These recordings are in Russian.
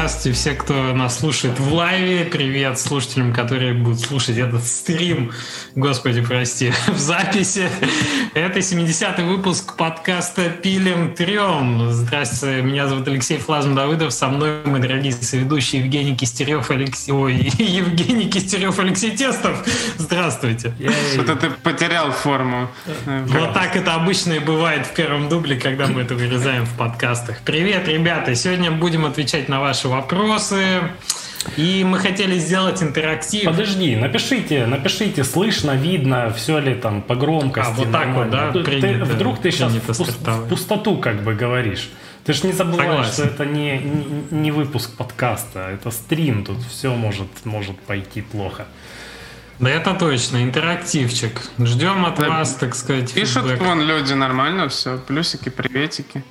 Здравствуйте все, кто нас слушает в лайве. Привет слушателям, которые будут слушать этот стрим, господи, прости, в записи. Это 70-й выпуск подкаста «Пилим трем». Здравствуйте, меня зовут Алексей Флазм Давыдов. Со мной мой дорогие соведущие Евгений Кистерев, Алексей... Ой, Евгений Кистерев, Алексей Тестов. Здравствуйте. Что-то ты потерял форму. Вот так это обычно и бывает в первом дубле, когда мы это вырезаем в подкастах. Привет, ребята! Сегодня будем отвечать на ваши вопросы. И мы хотели сделать интерактив. Подожди, напишите, напишите, слышно, видно, все ли там по громкости. А, вот так вот, да? Ты, принято, вдруг ты сейчас в, пуст, в пустоту как бы говоришь. Ты же не забываешь, Согласен. что это не, не, не выпуск подкаста, это стрим, тут все может, может пойти плохо. Да это точно, интерактивчик. Ждем от да, вас, так сказать, Пишут фидбэк. вон люди нормально, все, плюсики, приветики.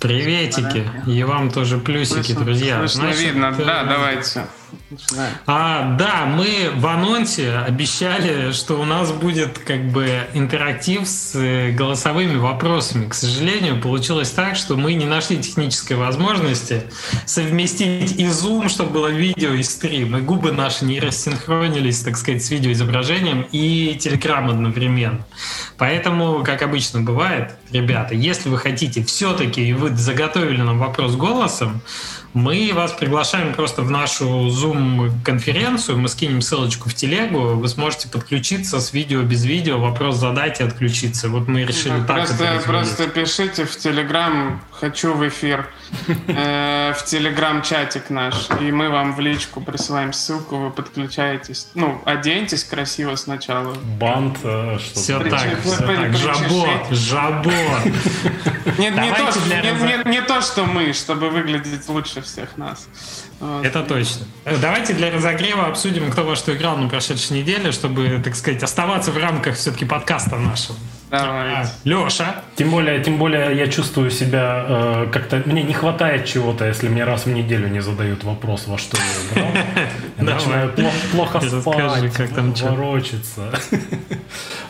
Приветики. И вам тоже плюсики, слышно, друзья. Слышно, Значит, видно. Да, давайте. А, да, мы в анонсе обещали, что у нас будет как бы интерактив с э, голосовыми вопросами. К сожалению, получилось так, что мы не нашли технической возможности совместить и Zoom, чтобы было видео и стрим, и губы наши не рассинхронились, так сказать, с видеоизображением и Telegram одновременно. Поэтому, как обычно бывает, ребята, если вы хотите все-таки, и вы заготовили нам вопрос голосом, мы вас приглашаем просто в нашу Zoom-конференцию, мы скинем ссылочку в телегу, вы сможете подключиться с видео, без видео, вопрос задать и отключиться. Вот мы решили да, так просто, это Просто пишите в Телеграм «хочу в эфир», э, в Телеграм-чатик наш, и мы вам в личку присылаем ссылку, вы подключаетесь. Ну, оденьтесь красиво сначала. Бант, э, что Все так, все так, жабот, жабот. Не то, что мы, чтобы выглядеть лучше лучше всех нас. Это точно. Давайте для разогрева обсудим, кто во что играл на прошедшей неделе, чтобы, так сказать, оставаться в рамках все-таки подкаста нашего. Давай. А, Леша. Тем более, тем более я чувствую себя э, как-то... Мне не хватает чего-то, если мне раз в неделю не задают вопрос, во что я играл. Я начинаю плохо спать, как там ворочаться.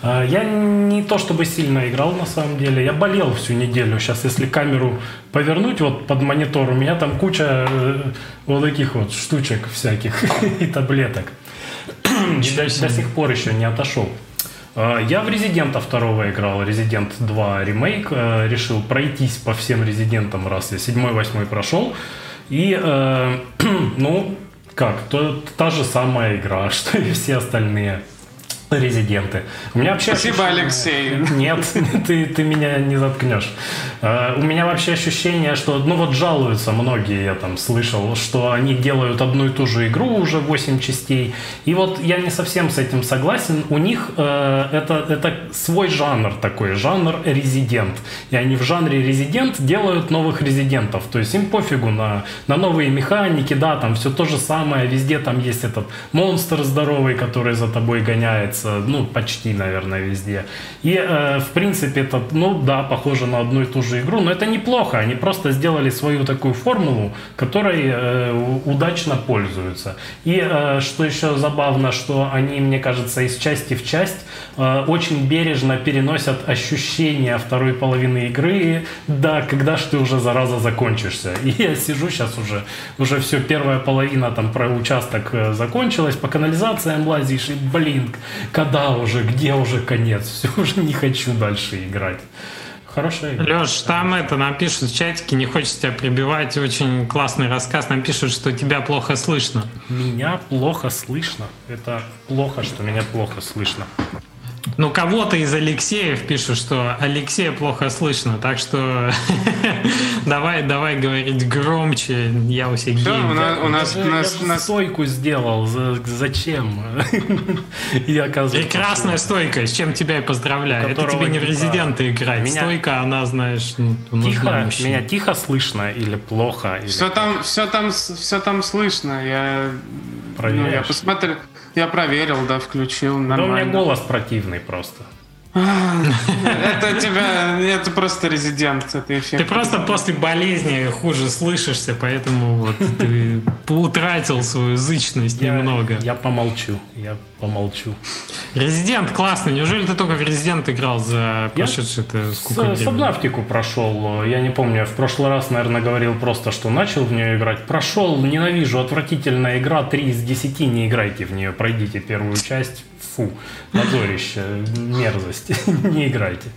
А, я не то чтобы сильно играл на самом деле. Я болел всю неделю. Сейчас, если камеру повернуть вот под монитор, у меня там куча э, вот таких вот штучек всяких и таблеток. До сих пор еще не отошел. А, я в Резидента второго играл, Резидент 2 ремейк, э, решил пройтись по всем Резидентам, раз я седьмой, восьмой прошел. И, э, ну, как, то, та же самая игра, что и все остальные резиденты. У меня вообще Спасибо, ощущение... Алексей. Нет, ты, ты меня не заткнешь. Uh, у меня вообще ощущение, что, ну вот жалуются многие, я там слышал, что они делают одну и ту же игру уже 8 частей. И вот я не совсем с этим согласен. У них uh, это, это свой жанр такой, жанр резидент. И они в жанре резидент делают новых резидентов. То есть им пофигу на, на новые механики, да, там все то же самое, везде там есть этот монстр здоровый, который за тобой гоняется появляется, ну, почти, наверное, везде. И, э, в принципе, это, ну, да, похоже на одну и ту же игру, но это неплохо. Они просто сделали свою такую формулу, которой э, удачно пользуются. И, э, что еще забавно, что они, мне кажется, из части в часть э, очень бережно переносят ощущения второй половины игры, да, когда ж ты уже, зараза, закончишься. И я сижу сейчас уже, уже все, первая половина там про участок э, закончилась, по канализациям лазишь, и, блин, когда уже, где уже конец, все, уже не хочу дальше играть. Хорошая игра. Леш, там это напишут в чатике, не хочется тебя прибивать, очень классный рассказ, нам пишут, что тебя плохо слышно. Меня плохо слышно? Это плохо, что меня плохо слышно. Ну, кого-то из Алексеев пишут, что Алексея плохо слышно, так что давай, давай говорить громче, я у себя Все, у нас, у нас, нас... стойку сделал, зачем? я, Прекрасная стойка, с чем тебя и поздравляю. Это тебе не в резиденты играть. Меня... Стойка, она, знаешь, ну, тихо, меня тихо слышно или плохо? Или... Все там, все там, все там слышно. Я, ну, я посмотрел. Я проверил, да, включил, нормально. Да у меня голос противный просто. Это тебя, это просто резидент, это эффект. Ты просто после болезни хуже слышишься, поэтому вот ты утратил свою зычность немного. Я помолчу, я помолчу. Резидент классный. Неужели ты только в Резидент играл за прошедший это сколько с, Сабнавтику прошел. Я не помню, в прошлый раз, наверное, говорил просто, что начал в нее играть. Прошел, ненавижу, отвратительная игра, 3 из 10, не играйте в нее, пройдите первую часть фу, позорище, мерзость, не играйте.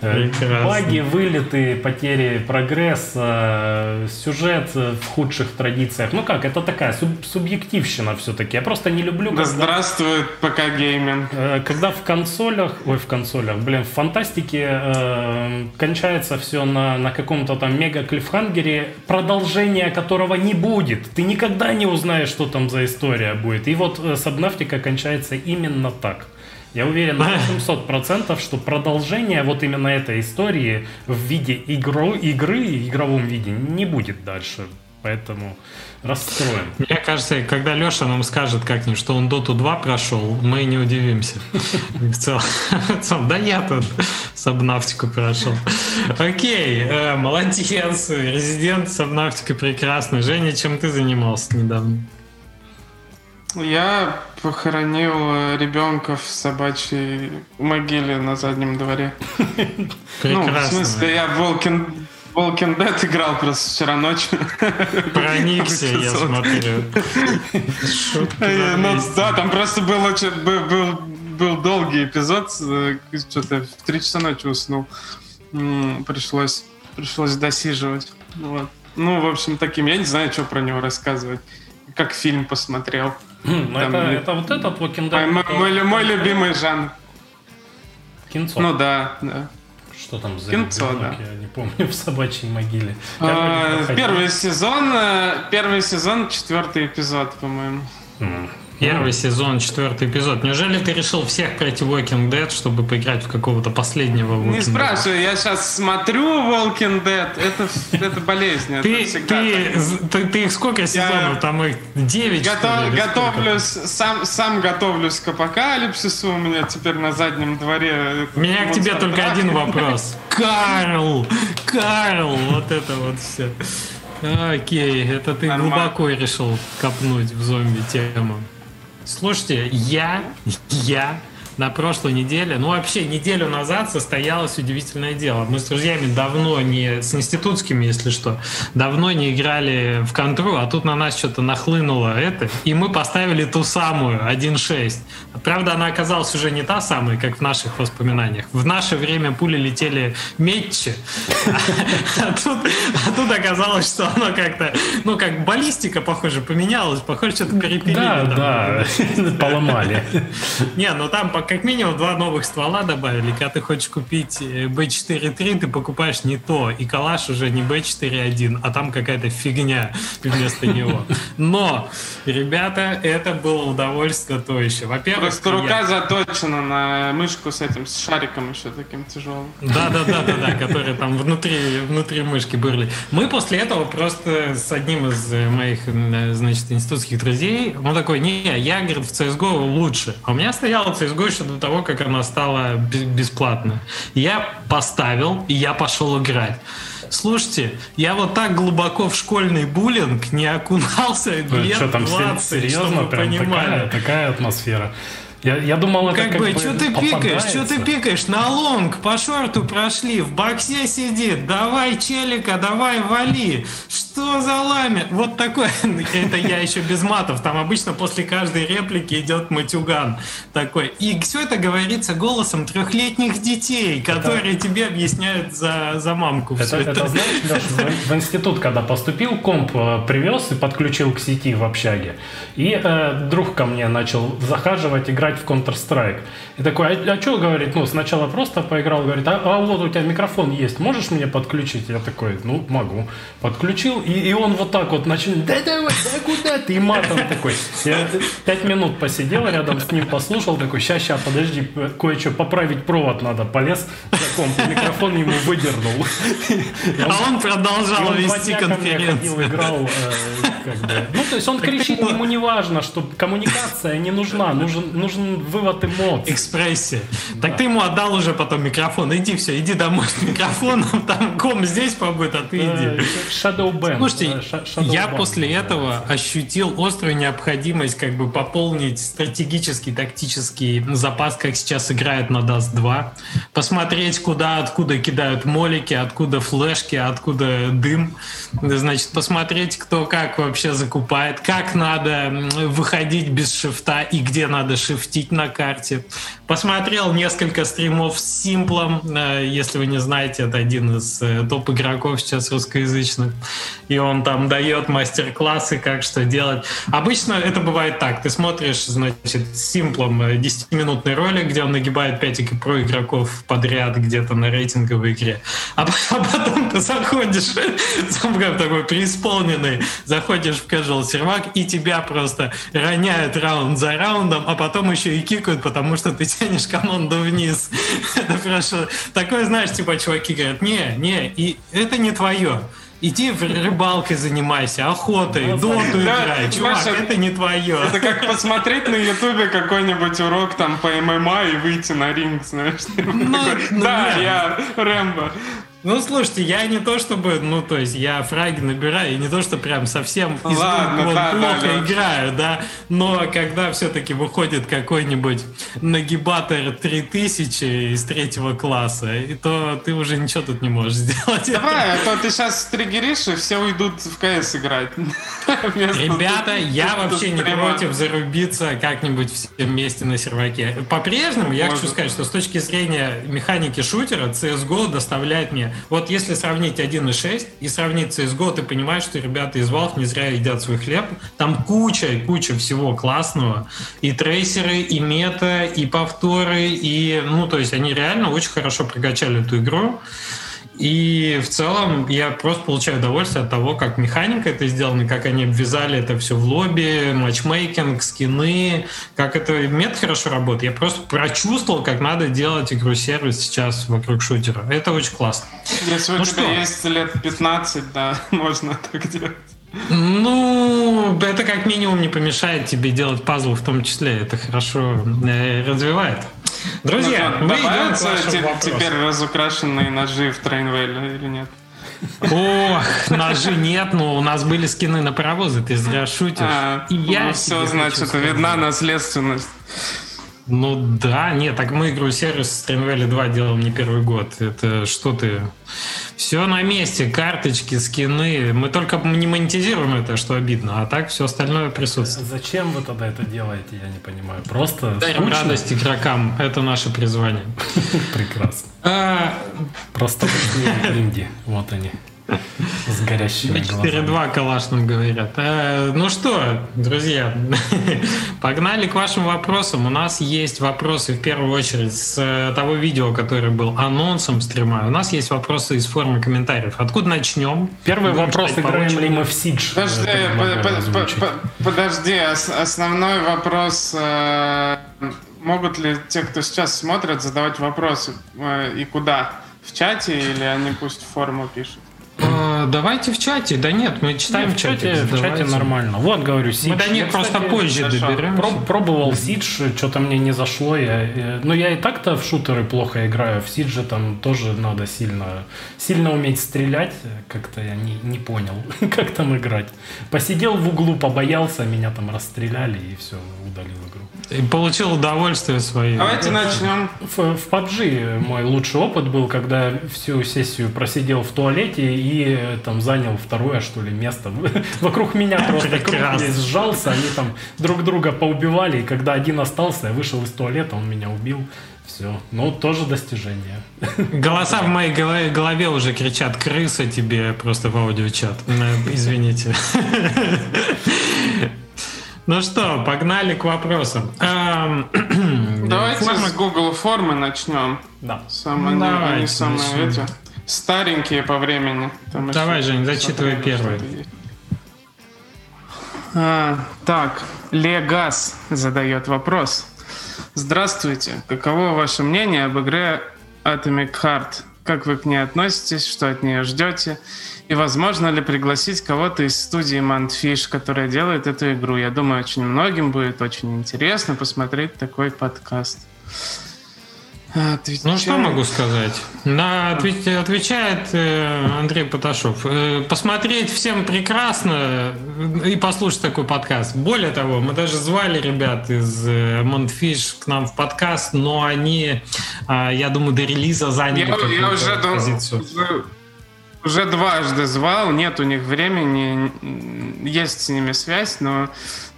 Прекрасно. Баги, вылеты, потери прогресса, сюжет в худших традициях. Ну как, это такая суб субъективщина все-таки. Я просто не люблю... Да когда, здравствует ПК гейминг. Э, когда в консолях, ой, в консолях, блин, в фантастике э, кончается все на, на каком-то там мега-клифхангере, продолжение которого не будет. Ты никогда не узнаешь, что там за история будет. И вот э, Сабнавтика кончается именно так. Я уверен на 800%, что продолжение вот именно этой истории в виде игру, игры, игровом виде не будет дальше. Поэтому расстроен. Мне кажется, когда Леша нам скажет как-нибудь, что он Доту 2 прошел, мы не удивимся. В целом, да я тут Сабнавтику прошел. Окей, э, молодец, резидент Сабнавтика прекрасный. Женя, чем ты занимался недавно? Я похоронил ребенка в собачьей могиле на заднем дворе. Прекрасно. Ну, в смысле, я Волкин Walking Dead играл просто вчера ночью. Проникся, я смотрю. Ну да, там просто был, был долгий эпизод, э, что-то в 3 часа ночи уснул. Пришлось, пришлось досиживать. Вот. Ну, в общем, таким, я не знаю, что про него рассказывать. Как фильм посмотрел. Ну, это, это вот этот Walking Dead. Мой, мой, мой любимый жанр. Кинцо. Ну да, да. Что там за Кинцо, ребенок? да. Я не помню, в собачьей могиле. А, первый сезон, э, первый сезон, четвертый эпизод, по-моему. Mm. Первый сезон, четвертый эпизод. Неужели ты решил всех пройти Walking Dead, чтобы поиграть в какого-то последнего Walking Не спрашивай, я сейчас смотрю Walking Dead, это, это болезнь. Ты, это ты, ты, ты их сколько сезонов? Я там их 9 готов, Готовлюсь, сам, сам готовлюсь к апокалипсису, у меня теперь на заднем дворе... У меня к тебе только один вопрос. Карл! Карл! Вот это вот все. Окей, это ты Нормально. глубоко решил копнуть в зомби-тему. Слушайте, я, я на прошлой неделе, ну вообще неделю назад состоялось удивительное дело. Мы с друзьями давно не, с институтскими, если что, давно не играли в контру, а тут на нас что-то нахлынуло это, и мы поставили ту самую 1.6. Правда, она оказалась уже не та самая, как в наших воспоминаниях. В наше время пули летели метче, а тут, а тут оказалось, что оно как-то, ну как баллистика, похоже, поменялась, похоже, что-то перепилили. Да, да, поломали. Не, ну там как минимум два новых ствола добавили. Когда ты хочешь купить B4.3, э, ты покупаешь не то. И калаш уже не B4.1, а там какая-то фигня вместо него. Но, ребята, это было удовольствие то еще. Во-первых, Просто рука заточена на мышку с этим, с шариком еще таким тяжелым. Да, да, да, да, да, которые там внутри, внутри мышки были. Мы после этого просто с одним из моих, значит, институтских друзей, он такой, не, я, говорит, в CSGO лучше. А у меня стояла CSGO еще до того, как она стала бесплатной. Я поставил, и я пошел играть. Слушайте, я вот так глубоко в школьный буллинг не окунался лет что там 20, серьезно, чтобы прям понимали. Такая, такая атмосфера. Я, я думал, это как, как бы, бы что ты пикаешь, что ты пикаешь? На лонг, по шорту прошли, в боксе сидит, давай челика, давай вали. Что за ламя? Вот такой, это я еще без матов, там обычно после каждой реплики идет матюган такой. И все это говорится голосом трехлетних детей, которые это... тебе объясняют за, за мамку. Это, это. это знаешь, Леш, в, в институт, когда поступил, комп э, привез и подключил к сети в общаге. И э, друг ко мне начал захаживать, играть играть в Counter-Strike. И такой, а, а что, говорит, ну, сначала просто поиграл, говорит, а, а вот у тебя микрофон есть, можешь мне подключить? Я такой, ну, могу. Подключил, и, и он вот так вот начал, да давай, да куда ты? И матом такой. Я пять минут посидел рядом с ним, послушал, такой, ща, ща, подожди, кое-что поправить провод надо. Полез за комп, микрофон ему выдернул. А он продолжал вести конференцию. играл э, как бы. Ну, то есть он кричит, ему не важно, что коммуникация не нужна, нужен, нужен вывод эмоций. Экспрессия. Так ты ему отдал уже потом микрофон. Иди все, иди домой с микрофоном, там ком здесь побыт, а ты иди. Shadow Band. Слушайте, я после этого ощутил острую необходимость как бы пополнить стратегический, тактический запас, как сейчас играет на Dust 2. Посмотреть, куда, откуда кидают молики, откуда флешки, откуда дым. Значит, посмотреть, кто как вообще закупает, как надо выходить без шифта и где надо шифтить на карте. Посмотрел несколько стримов с Симплом. Э, если вы не знаете, это один из э, топ-игроков сейчас русскоязычных. И он там дает мастер-классы, как что делать. Обычно это бывает так. Ты смотришь, значит, с Симплом 10-минутный э, ролик, где он нагибает 5 про игроков подряд где-то на рейтинговой игре. А, а потом ты заходишь, сам такой преисполненный, заходишь в casual сервак, и тебя просто роняют раунд за раундом, а потом еще и кикают, потому что ты тянешь команду вниз. Это просто такое, знаешь, типа чуваки говорят, не, не, и это не твое. Иди в рыбалкой занимайся, охотой, доту играй. Чувак, это не твое. Это как посмотреть на ютубе какой-нибудь урок там по ММА и выйти на ринг, знаешь. Ну, ну, да, я Рэмбо. Ну, слушайте, я не то чтобы, ну, то есть я фраги набираю, и не то, что прям совсем из Ладно, рук да, плохо да, играю, да, но когда все-таки выходит какой-нибудь нагибатор 3000 из третьего класса, и то ты уже ничего тут не можешь сделать. Давай, а то ты сейчас триггеришь, и все уйдут в КС играть. Ребята, я вообще не против зарубиться как-нибудь все вместе на серваке. По-прежнему я хочу сказать, что с точки зрения механики шутера CSGO доставляет мне вот если сравнить 1.6 и сравнить CSGO, ты понимаешь, что ребята из Valve не зря едят свой хлеб. Там куча, куча всего классного. И трейсеры, и мета, и повторы, и, ну, то есть они реально очень хорошо прокачали эту игру. И в целом я просто получаю удовольствие от того, как механика это сделана, как они обвязали это все в лобби, матчмейкинг, скины, как это мет хорошо работает. Я просто прочувствовал, как надо делать игру-сервис сейчас вокруг шутера. Это очень классно. Если ну у тебя что? есть лет 15, да, можно так делать. Ну, это как минимум не помешает тебе делать пазл в том числе. Это хорошо э, развивает. Друзья, ну, мы идем к теперь разукрашенные ножи в Трейнвейле или нет? Ох, ножи нет, но у нас были скины на паровозы, ты зря шутишь. А, И я ну, все, значит, видна наследственность. Ну да, нет, так мы игру сервис Streamvalley 2 делаем не первый год. Это что ты... Все на месте, карточки, скины. Мы только не монетизируем это, что обидно, а так все остальное присутствует. Зачем вы тогда это делаете, я не понимаю. Просто Даем радость игрокам, это наше призвание. Прекрасно. А, Просто инди, вот они. С горящими 4-2 калаш нам говорят. Э, ну что, друзья, погнали к вашим вопросам. У нас есть вопросы в первую очередь с э, того видео, которое был анонсом стрима. У нас есть вопросы из формы комментариев. Откуда начнем? Первый Будем вопрос, играем ли мы в Сидж? Подожди, подожди, основной вопрос э, могут ли те, кто сейчас смотрит, задавать вопросы и куда? В чате или они пусть форму пишут? А, давайте в чате. Да нет, мы читаем нет, в чате. В чате нормально. Вот, говорю, Сидж. Мы до них просто кстати, позже хорошо. доберемся. Проб, пробовал Сидж, что-то мне не зашло. Я, ну, я и так-то в шутеры плохо играю. В Сидже там тоже надо сильно, сильно уметь стрелять. Как-то я не, не понял, как там играть. Посидел в углу, побоялся, меня там расстреляли и все, удалил игру. И получил удовольствие свое. Давайте начнем. В, в PUBG мой лучший опыт был, когда всю сессию просидел в туалете и там занял второе, что ли, место. Вокруг меня просто круг сжался, они там друг друга поубивали, и когда один остался, я вышел из туалета, он меня убил. Все. Ну, тоже достижение. Голоса в моей голове, голове уже кричат «крыса тебе» просто в аудиочат. Э, извините. Ну что, погнали к вопросам. Давайте Форма... с Google формы начнем. Да. Самые, ну, Давайте, они самые эти старенькие по времени. Там Давай, Жень, зачитывай первый. А, так, Легас задает вопрос. Здравствуйте. Каково ваше мнение об игре Atomic Heart? как вы к ней относитесь, что от нее ждете, и возможно ли пригласить кого-то из студии Mundfish, которая делает эту игру. Я думаю, очень многим будет очень интересно посмотреть такой подкаст. Отвечаю. Ну, что могу сказать? На, отвечает э, Андрей Поташов. Э, посмотреть всем прекрасно и послушать такой подкаст. Более того, мы даже звали ребят из э, Mundfish к нам в подкаст, но они, а, я думаю, до релиза заняли я, я уже позицию. Уже, уже дважды звал, нет у них времени, есть с ними связь, но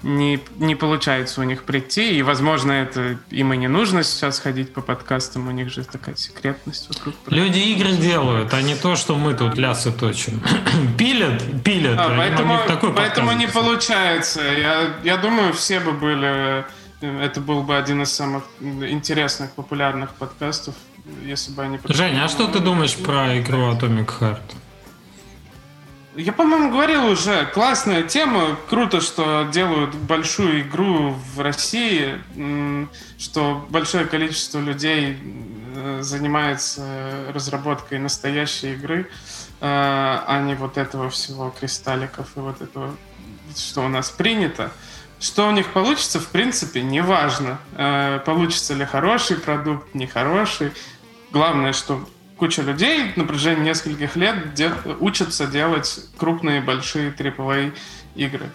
не, не получается у них прийти, и, возможно, это им и не нужно сейчас ходить по подкастам, у них же такая секретность вокруг. Люди игры делают, а не то, что мы тут лясы точим. пилят, пилят. А, поэтому такой поэтому не получается. Я, я думаю, все бы были... Это был бы один из самых интересных, популярных подкастов, если бы они... Женя, а что ты думаешь про игру Atomic Heart? Я, по-моему, говорил уже, классная тема, круто, что делают большую игру в России, что большое количество людей э, занимается разработкой настоящей игры, э, а не вот этого всего кристалликов и вот этого, что у нас принято. Что у них получится, в принципе, не важно. Э, получится ли хороший продукт, нехороший. Главное, что куча людей на протяжении нескольких лет де- учатся делать крупные, большие AAA игры.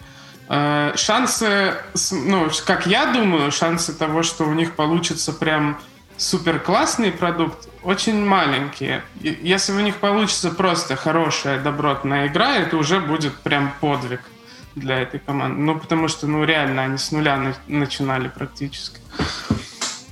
Э, шансы, ну, как я думаю, шансы того, что у них получится прям супер классный продукт, очень маленькие. И если у них получится просто хорошая, добротная игра, это уже будет прям подвиг для этой команды. Ну, потому что, ну, реально, они с нуля на- начинали практически.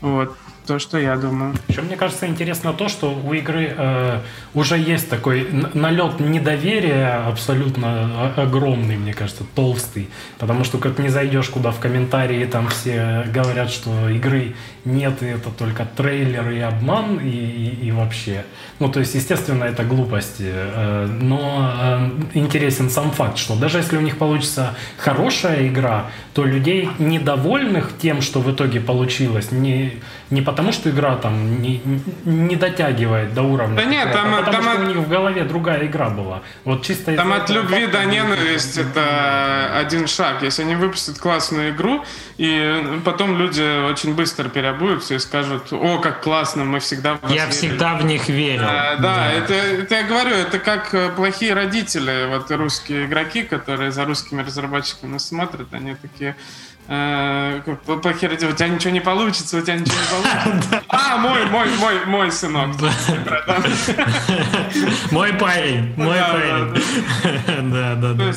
Вот то, что я думаю. Еще мне кажется интересно то, что у игры э, уже есть такой налет недоверия абсолютно огромный, мне кажется, толстый. Потому что как не зайдешь куда в комментарии, там все говорят, что игры нет, и это только трейлер и обман, и, и, и вообще. Ну, то есть, естественно, это глупости. Э, но э, интересен сам факт, что даже если у них получится хорошая игра, то людей недовольных тем, что в итоге получилось, не, не потому, что игра там не, не дотягивает до уровня. Да нет, там, а потому там что от... у них в голове другая игра была. Вот чисто там от любви до ненависти это один шаг. Если они выпустят классную игру, и потом люди очень быстро переобуются и скажут, о, как классно, мы всегда в Я всегда в них верил. Да, да. Это, это я говорю, это как э, плохие родители, вот русские игроки, которые за русскими разработчиками смотрят, они такие Э, плохие родители, у тебя ничего не получится, у тебя ничего не получится. А, мой, мой, мой, мой сынок. Мой парень, мой парень. Да, да, да.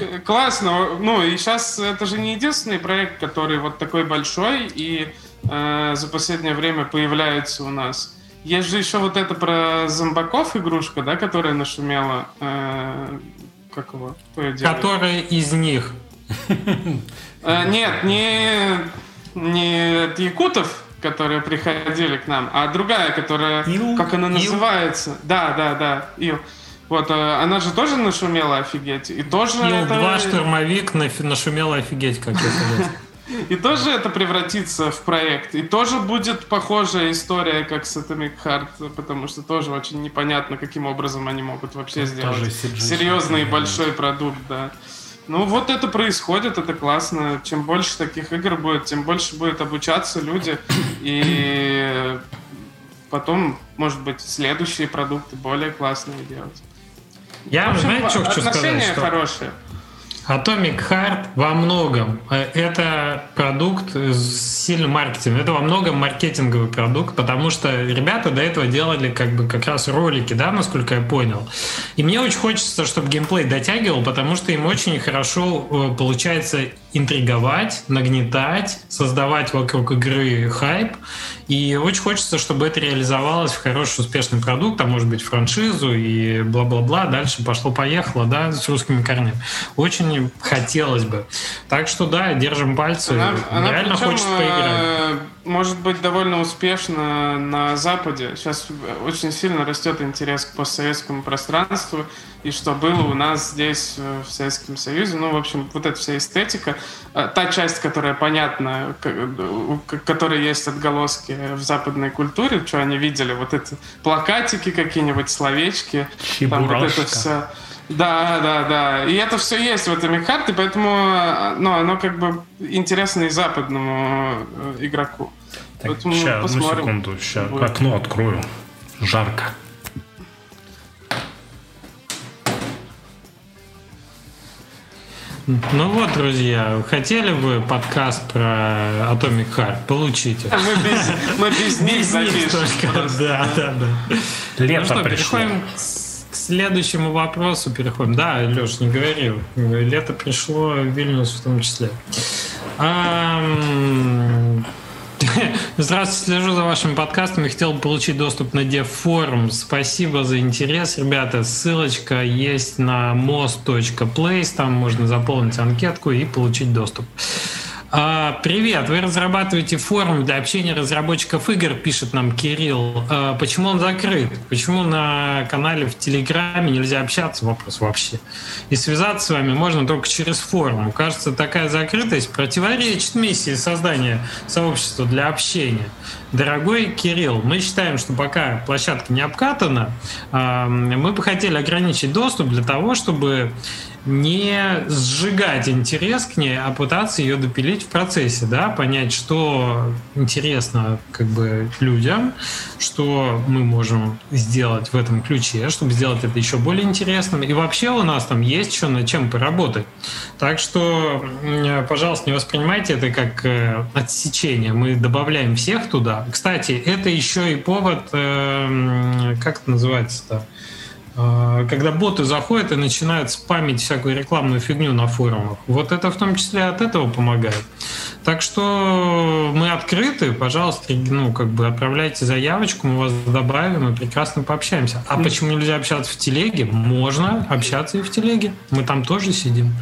Э, классно. Ну, и сейчас это же не единственный проект, который вот такой большой и за последнее время появляется у нас. Есть же еще вот это про зомбаков игрушка, да, которая нашумела. Как его? Которая из них? Э, нет, не, не якутов, которые приходили к нам, а другая, которая, Ил? как она называется? Ил? Да, да, да, Ил. Вот, э, она же тоже нашумела офигеть. И тоже Ил-2 это... штурмовик нашумела офигеть, как это И тоже это превратится в проект. И тоже будет похожая история, как с Atomic Heart, потому что тоже очень непонятно, каким образом они могут вообще сделать серьезный большой продукт, да. Ну, вот это происходит, это классно. Чем больше таких игр будет, тем больше будет обучаться люди. И потом, может быть, следующие продукты более классные делать. Я, общем, знаете, что хочу сказать? Что... хорошие. Atomic Heart во многом э, это продукт с сильным маркетингом. Это во многом маркетинговый продукт, потому что ребята до этого делали как бы как раз ролики, да, насколько я понял. И мне очень хочется, чтобы геймплей дотягивал, потому что им очень хорошо э, получается интриговать, нагнетать, создавать вокруг игры хайп. И очень хочется, чтобы это реализовалось в хороший, успешный продукт, а может быть франшизу и бла-бла-бла. Дальше пошло-поехало, да, с русскими корнями. Очень хотелось бы. Так что да, держим пальцы. Она, она Реально причем, хочется поиграть. Э, может быть довольно успешно на Западе. Сейчас очень сильно растет интерес к постсоветскому пространству. И что было у нас здесь, э, в Советском Союзе. Ну, в общем, вот эта вся эстетика. Э, та часть, которая понятна, которая есть отголоски в западной культуре, что они видели, вот эти плакатики какие-нибудь, словечки, там вот это все. Да, да, да. И это все есть в этом карте, поэтому ну, оно как бы интересно и западному э, игроку. Так, поэтому сейчас, посмотрим. одну секунду, сейчас окно открою. Жарко. Ну вот, друзья, хотели бы подкаст про Atomic Heart? Получите. Мы без, мы без них запишем. Да, да, да. Лето ну что, пришло. переходим к следующему вопросу. Переходим. Да, Леш, не говорил. Лето пришло, Вильнюс в том числе. Здравствуйте, слежу за вашим подкастом и хотел получить доступ на DevForum. Спасибо за интерес, ребята. Ссылочка есть на most.place, там можно заполнить анкетку и получить доступ. А, привет, вы разрабатываете форум для общения разработчиков игр, пишет нам Кирилл. А, почему он закрыт? Почему на канале в Телеграме нельзя общаться? Вопрос вообще. И связаться с вами можно только через форум. Кажется, такая закрытость противоречит миссии создания сообщества для общения. Дорогой Кирилл, мы считаем, что пока площадка не обкатана, а, мы бы хотели ограничить доступ для того, чтобы не сжигать интерес к ней, а пытаться ее допилить в процессе, да, понять, что интересно как бы людям, что мы можем сделать в этом ключе, чтобы сделать это еще более интересным. И вообще у нас там есть еще над чем поработать. Так что, пожалуйста, не воспринимайте это как э, отсечение. Мы добавляем всех туда. Кстати, это еще и повод, э, как это называется-то? А, когда боты заходят и начинают спамить всякую рекламную фигню на форумах. Вот это в том числе от этого помогает. Так что мы открыты, пожалуйста, ну, как бы отправляйте заявочку, мы вас добавим и прекрасно пообщаемся. А почему нельзя общаться в телеге? Можно общаться и в телеге. Мы там тоже сидим.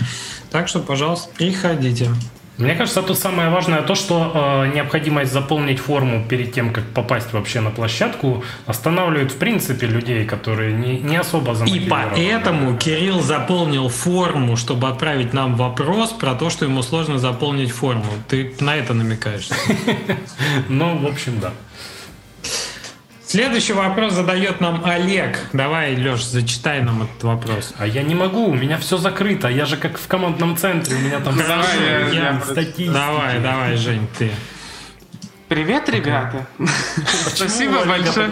Так что, пожалуйста, приходите. Мне кажется, тут самое важное то, что э, необходимость заполнить форму перед тем, как попасть вообще на площадку, останавливает в принципе людей, которые не, не особо замотивированы. И поэтому Кирилл заполнил форму, чтобы отправить нам вопрос про то, что ему сложно заполнить форму. Ты на это намекаешь? Ну, в общем, да. Следующий вопрос задает нам Олег. Давай, Леш, зачитай нам этот вопрос. А я не могу, у меня все закрыто. Я же как в командном центре, у меня там давай, я, статистики. Давай, давай, Жень, ты. Привет, ребята. Спасибо большое.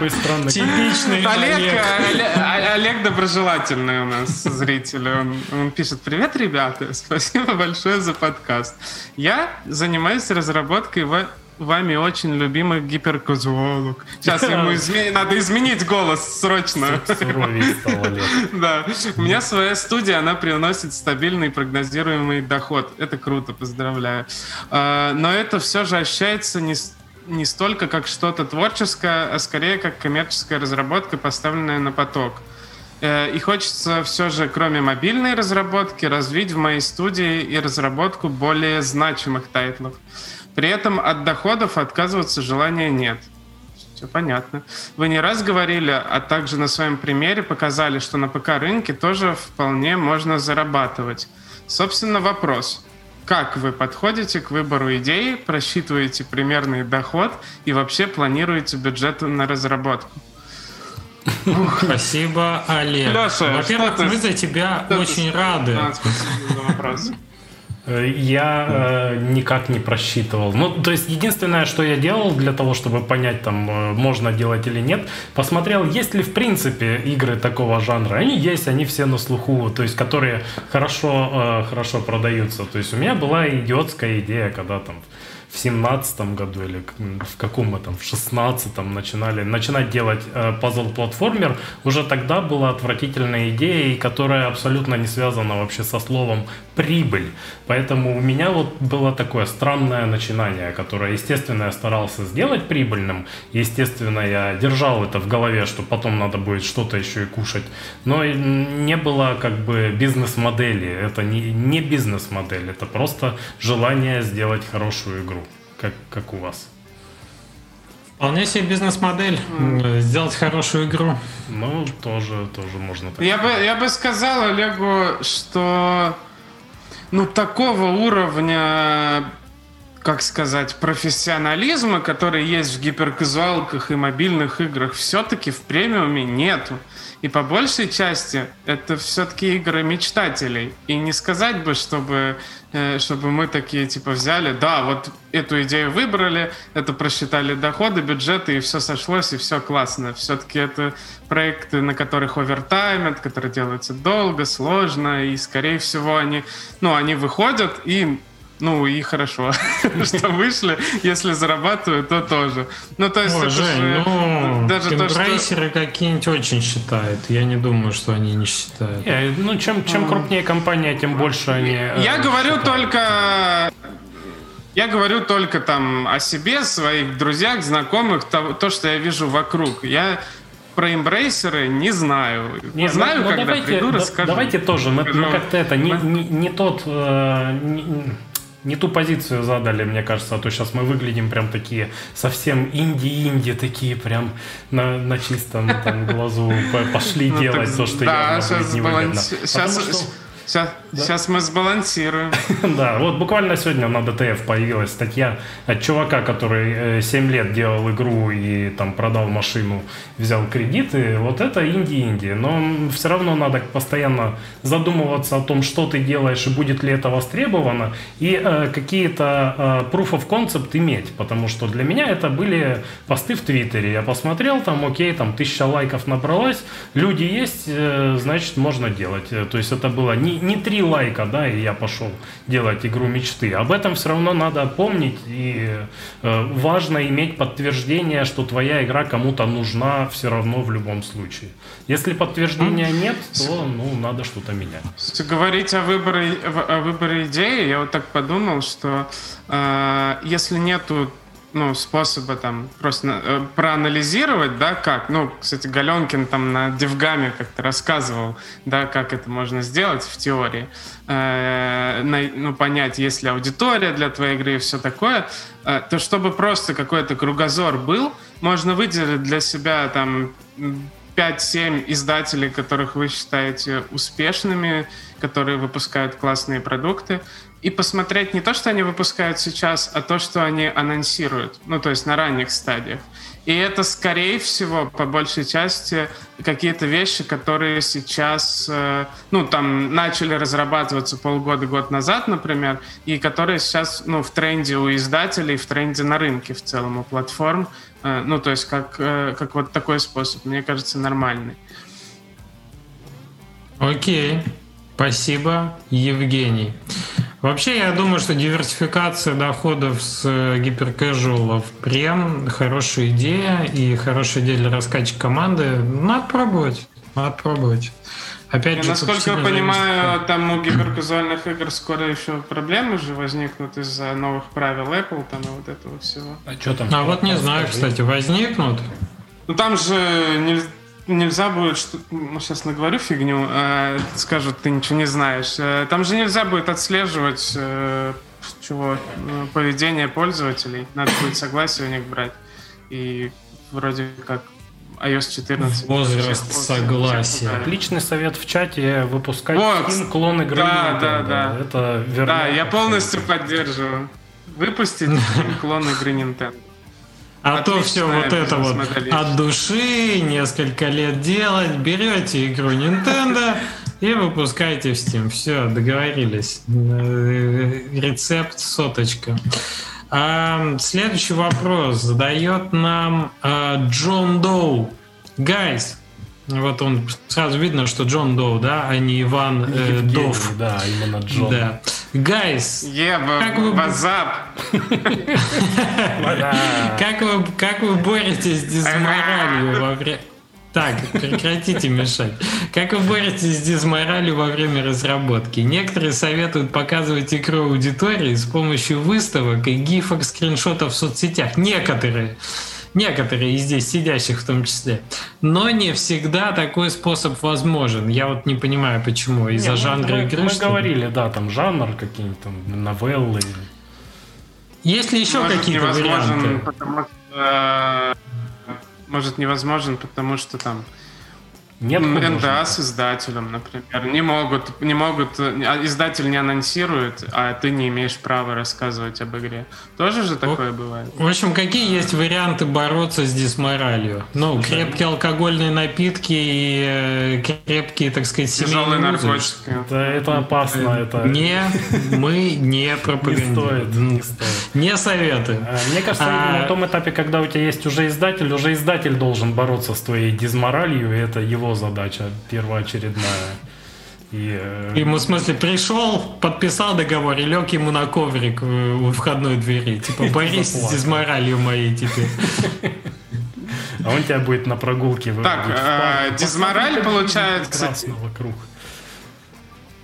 Типичный Олег. Олег, Олег доброжелательный у нас зритель. Он, он пишет, привет, ребята. Спасибо большое за подкаст. Я занимаюсь разработкой в вами очень любимый гиперказуолог. Сейчас ему изме... надо изменить голос срочно. Да. У меня своя студия, она приносит стабильный прогнозируемый доход. Это круто, поздравляю. А, но это все же ощущается не не столько как что-то творческое, а скорее как коммерческая разработка, поставленная на поток. Э, и хочется все же, кроме мобильной разработки, развить в моей студии и разработку более значимых тайтлов. При этом от доходов отказываться желания нет. Все понятно. Вы не раз говорили, а также на своем примере показали, что на ПК-рынке тоже вполне можно зарабатывать. Собственно, вопрос. Как вы подходите к выбору идеи, просчитываете примерный доход и вообще планируете бюджет на разработку? Спасибо, Олег. Во-первых, мы за тебя очень рады. Спасибо за вопрос. Я э, никак не просчитывал. Ну, то есть, единственное, что я делал для того, чтобы понять, там, э, можно делать или нет, посмотрел, есть ли в принципе игры такого жанра. Они есть, они все на слуху, то есть, которые хорошо, э, хорошо продаются. То есть, у меня была идиотская идея, когда там в семнадцатом году или в каком мы там, в шестнадцатом начинали, начинать делать э, пазл-платформер, уже тогда была отвратительная идея, которая абсолютно не связана вообще со словом прибыль. Поэтому у меня вот было такое странное начинание, которое, естественно, я старался сделать прибыльным, естественно, я держал это в голове, что потом надо будет что-то еще и кушать, но не было как бы бизнес-модели, это не, не бизнес-модель, это просто желание сделать хорошую игру как, как у вас? Вполне себе бизнес-модель. Mm. Сделать хорошую игру. Ну, тоже, тоже можно так я бы, я бы сказал Олегу, что ну, такого уровня как сказать, профессионализма, который есть в гиперказуалках и мобильных играх, все-таки в премиуме нету. И по большей части это все-таки игры мечтателей. И не сказать бы, чтобы, э, чтобы мы такие типа взяли, да, вот эту идею выбрали, это просчитали доходы, бюджеты, и все сошлось, и все классно. Все-таки это проекты, на которых овертаймят, которые делаются долго, сложно, и, скорее всего, они, ну, они выходят, и ну и хорошо, что вышли. Если зарабатывают, то тоже. Ну, то есть, Ой, Жень, же, ну, даже то, что... какие-нибудь очень считают. Я не думаю, что они не считают. Yeah, ну, чем, чем крупнее компания, тем больше они... Я э, говорю считают. только... Я говорю только там о себе, своих друзьях, знакомых, то, то что я вижу вокруг. Я про эмбрейсеры не знаю. Не ну, знаю, ну, когда давайте, приду, расскажу. Давайте тоже. Мы, мы как-то это не, не, не тот э, не, не ту позицию задали, мне кажется, а то сейчас мы выглядим прям такие совсем инди-инди, такие прям на, на чистом там глазу пошли ну, делать то, что да, явно будет невыгодно. Сейчас, Сейчас, да? сейчас мы сбалансируем. да, вот буквально сегодня на ДТФ появилась статья от чувака, который 7 э, лет делал игру и там продал машину, взял кредиты. Вот это инди-инди. Но все равно надо постоянно задумываться о том, что ты делаешь и будет ли это востребовано. И э, какие-то э, proof of concept иметь. Потому что для меня это были посты в Твиттере. Я посмотрел, там, окей, там тысяча лайков набралась. Люди есть, э, значит, можно делать. То есть это было не не, три лайка, да, и я пошел делать игру мечты. Об этом все равно надо помнить, и э, важно иметь подтверждение, что твоя игра кому-то нужна все равно в любом случае. Если подтверждения нет, то, ну, надо что-то менять. Говорить о выборе, о выборе идеи, я вот так подумал, что э, если нету ну, способа там просто э, проанализировать, да, как. Ну, кстати, Галенкин там на Девгаме как-то рассказывал, да, как это можно сделать в теории. Э, на, ну, понять, есть ли аудитория для твоей игры и все такое. Э, то чтобы просто какой-то кругозор был, можно выделить для себя там 5-7 издателей, которых вы считаете успешными, которые выпускают классные продукты, и посмотреть не то, что они выпускают сейчас, а то, что они анонсируют, ну, то есть на ранних стадиях. И это, скорее всего, по большей части, какие-то вещи, которые сейчас, э, ну, там, начали разрабатываться полгода, год назад, например, и которые сейчас, ну, в тренде у издателей, в тренде на рынке в целом у платформ. Э, ну, то есть как, э, как вот такой способ, мне кажется, нормальный. Окей. Спасибо, Евгений. Вообще, я думаю, что диверсификация доходов с э, гиперкэжуалов прям хорошая идея и хорошая идея для раскачки команды. Надо пробовать. Надо пробовать. Опять же, насколько я понимаю, там у гиперказуальных игр скоро еще проблемы же возникнут из-за новых правил Apple там и вот этого всего. А что там? А вот не знаю, кстати, возникнут. Ну там же нельзя нельзя будет, что, ну, сейчас наговорю фигню, э, скажут, ты ничего не знаешь. Э, там же нельзя будет отслеживать э, чего, э, поведение пользователей. Надо будет согласие у них брать. И вроде как iOS 14. Возраст согласия. Отличный совет в чате выпускать вот. Steam клон игры. Да, да, да. Это верно. Да, я полностью поддерживаю. Выпустить клон игры Nintendo. А то все вот это вот от души, несколько лет делать, берете игру Nintendo и выпускаете в Steam. Все, договорились. Э, рецепт соточка. А, следующий вопрос задает нам а, Джон Доу. Guys, вот он сразу видно, что Джон Доу, да, а не Иван э, Дов. Да, именно Джон. Да. Гайс, yeah, как вы... как вы как вы боретесь с дизморалью во время... Так, прекратите мешать. Как вы боретесь с дизморалью во время разработки? Некоторые советуют показывать игру аудитории с помощью выставок и гифок, скриншотов в соцсетях. Некоторые некоторые из здесь сидящих в том числе. Но не всегда такой способ возможен. Я вот не понимаю, почему. Из-за не, жанра мы, игры. Мы говорили, да, там жанр какие-нибудь там новеллы. Есть ли еще какие-то варианты? Потому э, может невозможен, потому что там Нет НДА с издателем, например. Не могут, не могут, а издатель не анонсирует, а ты не имеешь права рассказывать об игре. Тоже же такое бывает? В общем, какие есть варианты бороться с дисморалью? Ну, крепкие алкогольные напитки и э, крепкие, так сказать, семейные наркотики. Это, это опасно. Это... Не, мы не пропагандируем. Не стоит, не стоит. Не советуем. А, мне кажется, а... на том этапе, когда у тебя есть уже издатель, уже издатель должен бороться с твоей дисморалью, и это его его задача первоочередная. И, э... Ему, в смысле, пришел, подписал договор и лег ему на коврик у входной двери. Типа, борись с дизморалью моей теперь. А он тебя будет на прогулке Так, э, дизмораль получается... вокруг.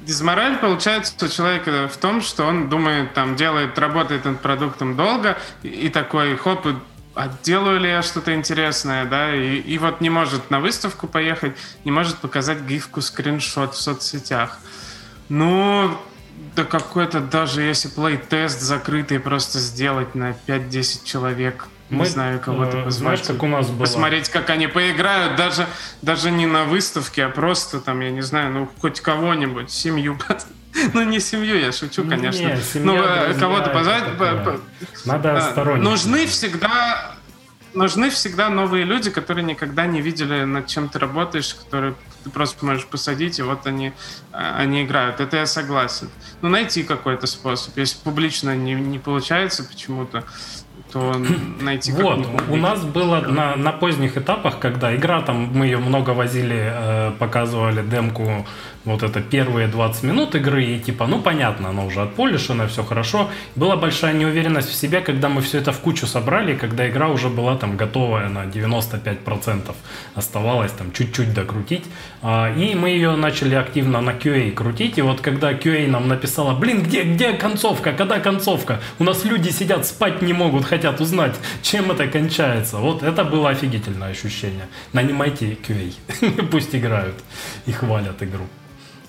Дизмораль получается у человека в том, что он думает, там, делает, работает над продуктом долго, и такой, хоп, а делаю ли я что-то интересное, да, и, и вот не может на выставку поехать, не может показать гифку, скриншот в соцсетях. Ну, да какой-то даже если плей-тест закрытый просто сделать на 5-10 человек, Мы, не знаю, кого-то э, позвать. Знаешь, как у нас было? Посмотреть, как они поиграют, даже, даже не на выставке, а просто там, я не знаю, ну, хоть кого-нибудь, семью Ну, не семью, я шучу, конечно. Не, ну, э, кого-то позвать. Надо сторонники. Нужны всегда нужны всегда новые люди, которые никогда не видели, над чем ты работаешь, которые ты просто можешь посадить, и вот они, э, они играют. Это я согласен. Ну, найти какой-то способ. Если публично не, не получается почему-то, то найти Вот, у нас было на, на поздних этапах, когда игра, там мы ее много возили, э, показывали демку вот это первые 20 минут игры, и типа, ну понятно, она уже отполишена, все хорошо. Была большая неуверенность в себе, когда мы все это в кучу собрали, когда игра уже была там готовая на 95%, оставалось там чуть-чуть докрутить. А, и мы ее начали активно на QA крутить, и вот когда QA нам написала, блин, где, где концовка, когда концовка? У нас люди сидят, спать не могут, хотят узнать, чем это кончается. Вот это было офигительное ощущение. Нанимайте QA, пусть играют и хвалят игру.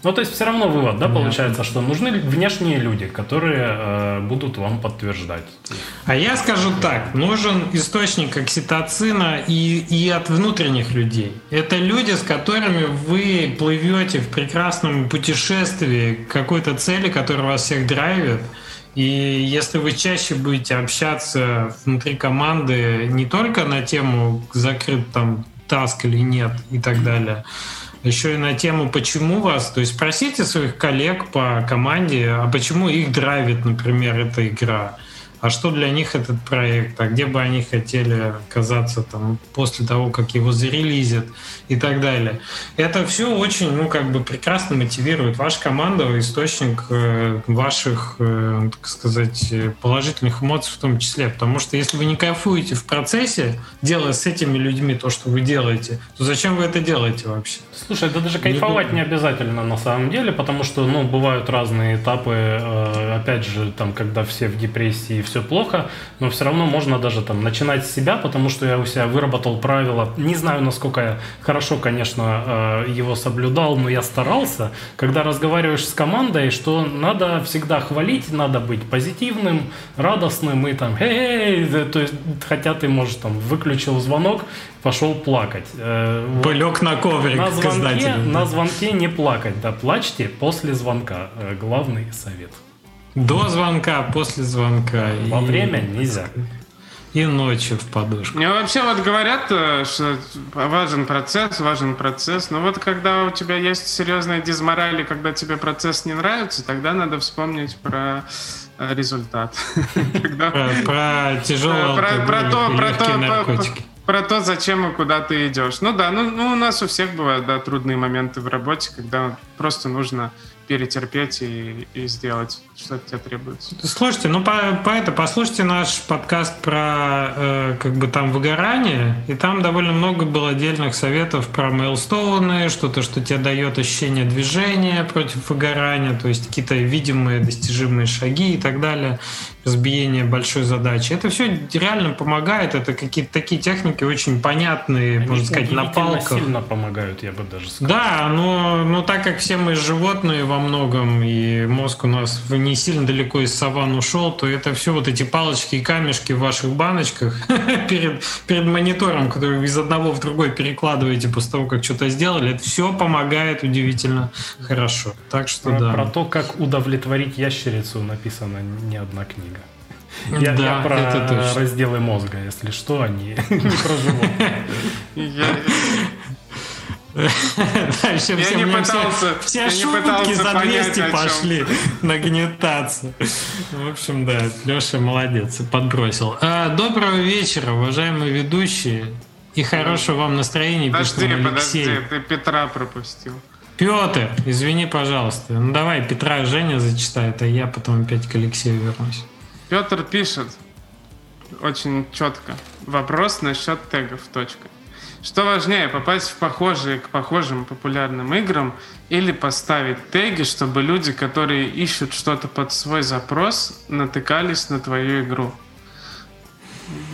Ну, то есть все равно вывод, да, Понятно. получается, что нужны внешние люди, которые э, будут вам подтверждать. А я скажу так, нужен источник окситоцина и, и от внутренних людей. Это люди, с которыми вы плывете в прекрасном путешествии к какой-то цели, которая вас всех драйвит. И если вы чаще будете общаться внутри команды не только на тему закрыт там таск или нет и так далее, еще и на тему, почему вас, то есть спросите своих коллег по команде, а почему их драйвит, например, эта игра а что для них этот проект, а где бы они хотели оказаться там после того, как его зарелизят и так далее. Это все очень, ну, как бы прекрасно мотивирует. Ваша команда — источник э, ваших, э, так сказать, положительных эмоций в том числе. Потому что если вы не кайфуете в процессе, делая с этими людьми то, что вы делаете, то зачем вы это делаете вообще? Слушай, да даже кайфовать не, не обязательно на самом деле, потому что, ну, бывают разные этапы, э, опять же, там, когда все в депрессии, все плохо, но все равно можно даже там начинать с себя, потому что я у себя выработал правила. Не знаю, насколько я хорошо, конечно, э, его соблюдал, но я старался. Когда разговариваешь с командой, что надо всегда хвалить, надо быть позитивным, радостным и там, эй, то есть, хотя ты, может, там, выключил звонок, пошел плакать. Э, на коврик на звонке, на звонке не плакать, да, плачьте после звонка. Э, главный совет. До звонка, после звонка. Во и... время нельзя. И ночью в подушку. Ну, вообще вот говорят, э, что важен процесс, важен процесс. Но вот когда у тебя есть серьезная дизмораль, когда тебе процесс не нравится, тогда надо вспомнить про э, результат. Про тяжелые про то, наркотики про то, зачем и куда ты идешь. Ну да, ну, ну у нас у всех бывают да, трудные моменты в работе, когда просто нужно перетерпеть и, и сделать, что от тебя требуется. Слушайте, ну по, по это послушайте наш подкаст про э, как бы там выгорание, и там довольно много было отдельных советов про мейлстоуны, что-то, что тебе дает ощущение движения против выгорания, то есть какие-то видимые достижимые шаги и так далее разбиение большой задачи. Это все реально помогает. Это какие-то такие техники очень понятные, Они можно сказать, на палках. сильно помогают, я бы даже сказал. Да, но, но так как все мы животные, во многом, и мозг у нас не сильно далеко из саван ушел, то это все вот эти палочки и камешки в ваших баночках перед, перед монитором, который вы из одного в другой перекладываете после того, как что-то сделали, это все помогает удивительно хорошо. Так что про, да. Про то, как удовлетворить ящерицу, написана не одна книга. Я, да, я про это точно. разделы мозга, если что, они не про животных. Дальше Я не пытался- все, я все не шутки за понять, 200 о чем. пошли нагнетаться. В общем, да, Леша молодец, подбросил. А, доброго вечера, уважаемые ведущие. И хорошего вам настроения, пишет Подожди, подожди, Алексей. ты Петра пропустил. Петр, извини, пожалуйста. Ну давай, Петра Женя зачитает, а я потом опять к Алексею вернусь. Петр пишет очень четко. Вопрос насчет тегов. Точка. Что важнее, попасть в похожие к похожим популярным играм или поставить теги, чтобы люди, которые ищут что-то под свой запрос, натыкались на твою игру?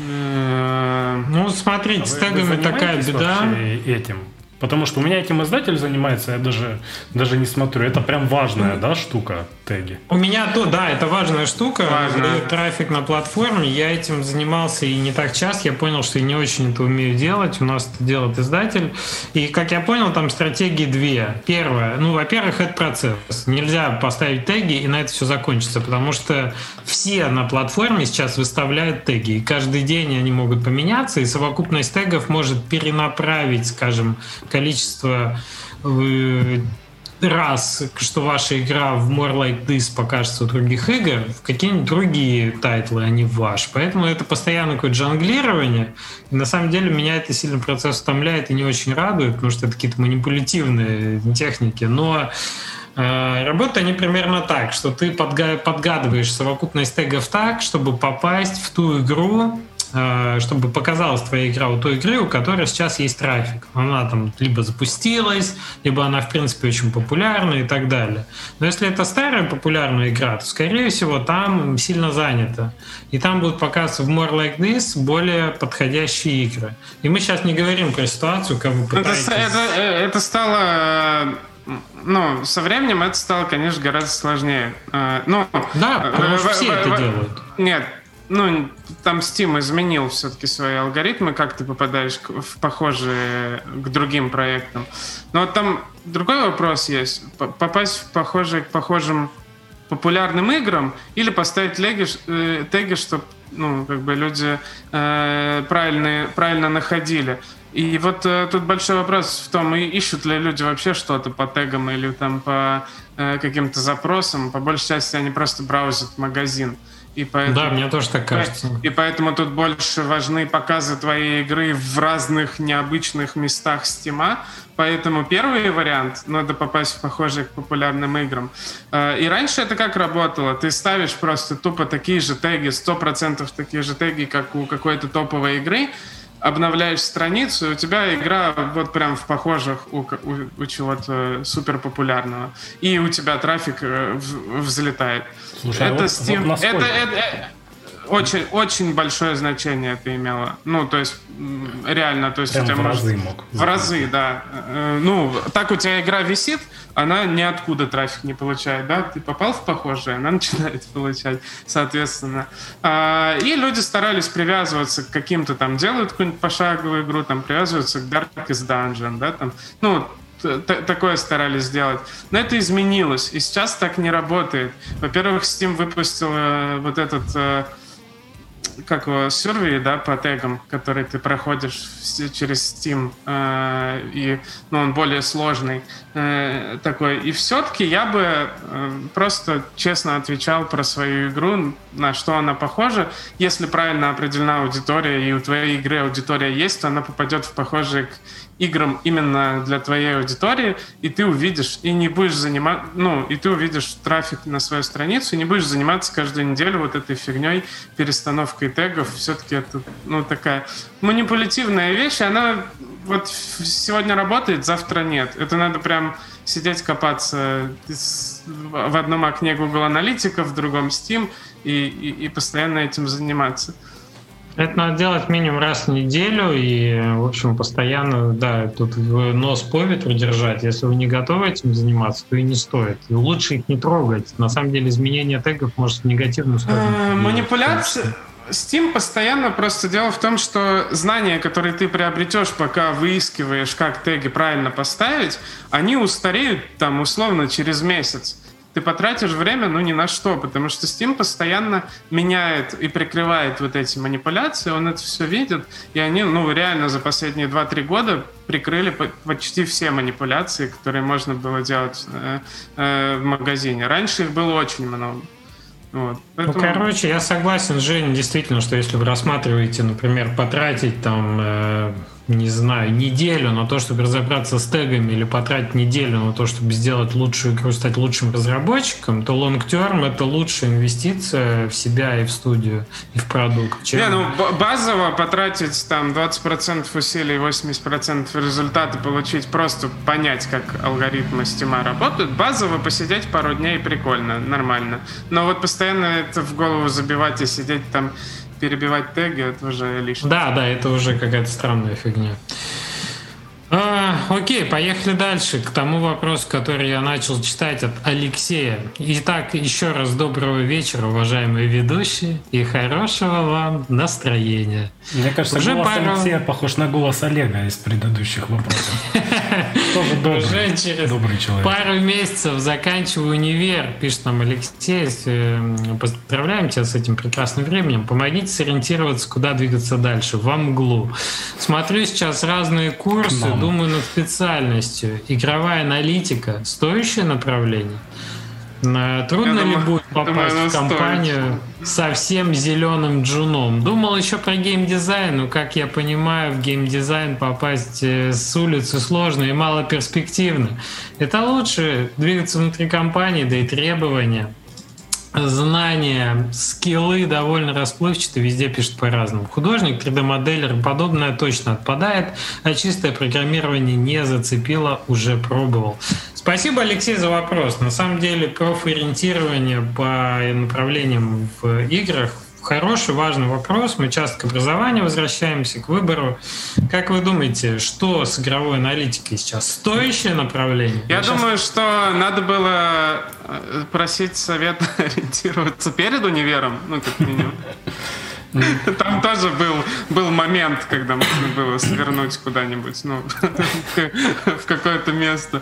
Э, Ну, смотрите, с Вы- тегами вы такая беда. этим? Потому что у меня этим издатель занимается, я даже, даже не смотрю. Это прям важная, да, штука, теги. У меня то, да, это важная штука. Важно. Дает трафик на платформе. Я этим занимался и не так часто. Я понял, что я не очень это умею делать. У нас это делает издатель. И, как я понял, там стратегии две. Первое, ну, во-первых, это процесс. Нельзя поставить теги и на это все закончится, потому что все на платформе сейчас выставляют теги. И каждый день они могут поменяться, и совокупность тегов может перенаправить, скажем, количество э, раз, что ваша игра в More Like This покажется у других игр, в какие-нибудь другие тайтлы, а не в ваш. Поэтому это постоянно какое-то жонглирование. И на самом деле меня это сильно процесс утомляет и не очень радует, потому что это какие-то манипулятивные техники. Но э, Работают они примерно так, что ты подга- подгадываешь совокупность тегов так, чтобы попасть в ту игру, чтобы показалась твоя игра у той игры, у которой сейчас есть трафик. Она там либо запустилась, либо она, в принципе, очень популярна и так далее. Но если это старая популярная игра, то, скорее всего, там сильно занято. И там будут показываться в More Like This более подходящие игры. И мы сейчас не говорим про ситуацию, как вы Это, пытаетесь... это, э, это стало... э, Ну, со временем это стало, конечно, гораздо сложнее. Э, Ну, Да, э, потому что все это делают. Нет, ну, там Steam изменил все-таки свои алгоритмы, как ты попадаешь в похожие к другим проектам. Но вот там другой вопрос есть. Попасть в похожие к похожим популярным играм или поставить теги, э, теги чтобы ну, как бы люди э, правильно, правильно находили. И вот э, тут большой вопрос в том, и ищут ли люди вообще что-то по тегам или там по э, каким-то запросам. По большей части они просто браузят магазин. И поэтому, Да, мне тоже так кажется. и поэтому тут больше важны показы твоей игры в разных необычных местах стима. Поэтому первый вариант — надо попасть в похожие к популярным играм. Э, И раньше это как работало? Ты ставишь просто тупо такие же теги, 100% такие же теги, как у какой-то топовой игры, обновляешь страницу, и у тебя игра вот прям в похожих у, у- у чего-то супер популярного. И у тебя трафик э, в- взлетает. Слушай, а это вот- Steam. вот насколько? это, это- э, очень, очень большое значение это имело. Ну, то есть, реально, то есть Прям у тебя в может- разы мог. В разы, да. Э, Ну, так у тебя игра висит, она ниоткуда трафик не получает, да? Ты попал в похожее, она начинает получать, соответственно. А, И люди старались привязываться к каким-то там, делают какую-нибудь пошаговую игру, там, привязываются к Darkest Dungeon, да, там, ну, такое старались сделать. Но это изменилось, и сейчас так не работает. Во-первых, Steam выпустил э, вот этот э, как сервей, да, по тегам, которые ты проходишь через Steam, э, и, ну, он более сложный э, такой. И все-таки я бы э, просто честно отвечал про свою игру, на что она похожа. Если правильно определена аудитория, и у твоей игры аудитория есть, то она попадет в похожие играм именно для твоей аудитории, и ты увидишь, и не будешь заниматься, ну, и ты увидишь трафик на свою страницу, и не будешь заниматься каждую неделю вот этой фигней, перестановкой тегов. Все-таки это, ну, такая манипулятивная вещь, и она вот сегодня работает, завтра нет. Это надо прям сидеть, копаться в одном окне Google Аналитика, в другом Steam, и, и, и постоянно этим заниматься. Это надо делать минимум раз в неделю и, в общем, постоянно, да, тут нос по ветру держать. Если вы не готовы этим заниматься, то и не стоит. И лучше их не трогать. На самом деле изменение тегов может в негативную сторону. Э, манипуляция... Steam постоянно просто дело в том, что знания, которые ты приобретешь, пока выискиваешь, как теги правильно поставить, они устареют там условно через месяц ты потратишь время, ну, ни на что, потому что Steam постоянно меняет и прикрывает вот эти манипуляции, он это все видит, и они, ну, реально за последние 2-3 года прикрыли почти все манипуляции, которые можно было делать э, э, в магазине. Раньше их было очень много. Вот. Ну, Поэтому... Ну, короче, я согласен с Женей, действительно, что если вы рассматриваете, например, потратить там э, не знаю, неделю на то, чтобы разобраться с тегами или потратить неделю на то, чтобы сделать лучшую игру, стать лучшим разработчиком, то long term это лучшая инвестиция в себя и в студию, и в продукт. Чем... Не, ну базово потратить там 20% усилий, 80% результата получить, просто понять, как алгоритмы стима работают, базово посидеть пару дней прикольно, нормально. Но вот постоянно это в голову забивать и сидеть там перебивать теги, это уже лишнее. Да, да, это уже какая-то странная фигня. А, окей, поехали дальше к тому вопросу, который я начал читать от Алексея. Итак, еще раз доброго вечера, уважаемые ведущие, и хорошего вам настроения. Мне кажется, Уже голос пару... Алексея похож на голос Олега из предыдущих вопросов. Тоже добрый, Уже через добрый человек. пару месяцев заканчиваю универ, пишет нам Алексей. Поздравляем тебя с этим прекрасным временем. Помогите сориентироваться, куда двигаться дальше. В мглу. Смотрю сейчас разные курсы, думаю над специальностью. Игровая аналитика – стоящее направление? Трудно ли будет попасть думаю, в компанию стоит. совсем зеленым джуном? Думал еще про геймдизайн, но, как я понимаю, в геймдизайн попасть э, с улицы сложно и мало перспективно. Это лучше двигаться внутри компании, да и требования знания, скиллы довольно расплывчаты, везде пишут по-разному. Художник, 3D-моделер, подобное точно отпадает, а чистое программирование не зацепило, уже пробовал. Спасибо, Алексей, за вопрос. На самом деле, профориентирование по направлениям в играх Хороший, важный вопрос. Мы часто к образованию возвращаемся, к выбору. Как вы думаете, что с игровой аналитикой сейчас? Стоящее направление? Я, Я думаю, сейчас... что надо было э, просить совет ориентироваться перед универом, ну, как минимум. Там тоже был, был момент, когда можно было свернуть куда-нибудь, ну, в какое-то место.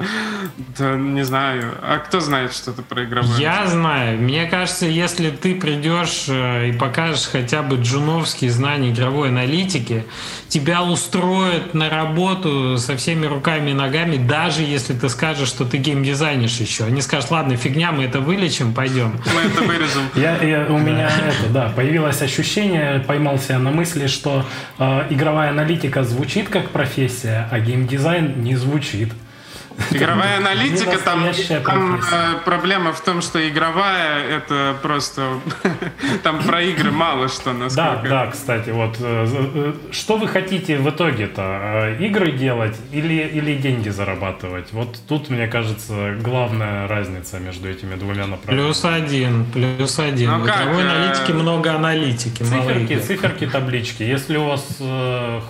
Да, не знаю. А кто знает что-то про игровое? Я знаю. Мне кажется, если ты придешь э, и покажешь хотя бы джуновские знания игровой аналитики, тебя устроят на работу со всеми руками и ногами, даже если ты скажешь, что ты геймдизайнишь еще. Они скажут, ладно, фигня, мы это вылечим, пойдем. Мы это вырежем. Я, я, у меня это, да, появилось ощущение, ощущение, поймался на мысли, что э, игровая аналитика звучит как профессия, а геймдизайн не звучит. Игровая аналитика, там, там э, проблема в том, что игровая это просто там про игры мало что насколько. Да, да, кстати, вот э, э, что вы хотите в итоге-то? Игры делать или, или деньги зарабатывать? Вот тут, мне кажется, главная разница между этими двумя направлениями. Плюс один, плюс один. Ну, в игровой аналитике много аналитики. Циферки, циферки, таблички. Если у вас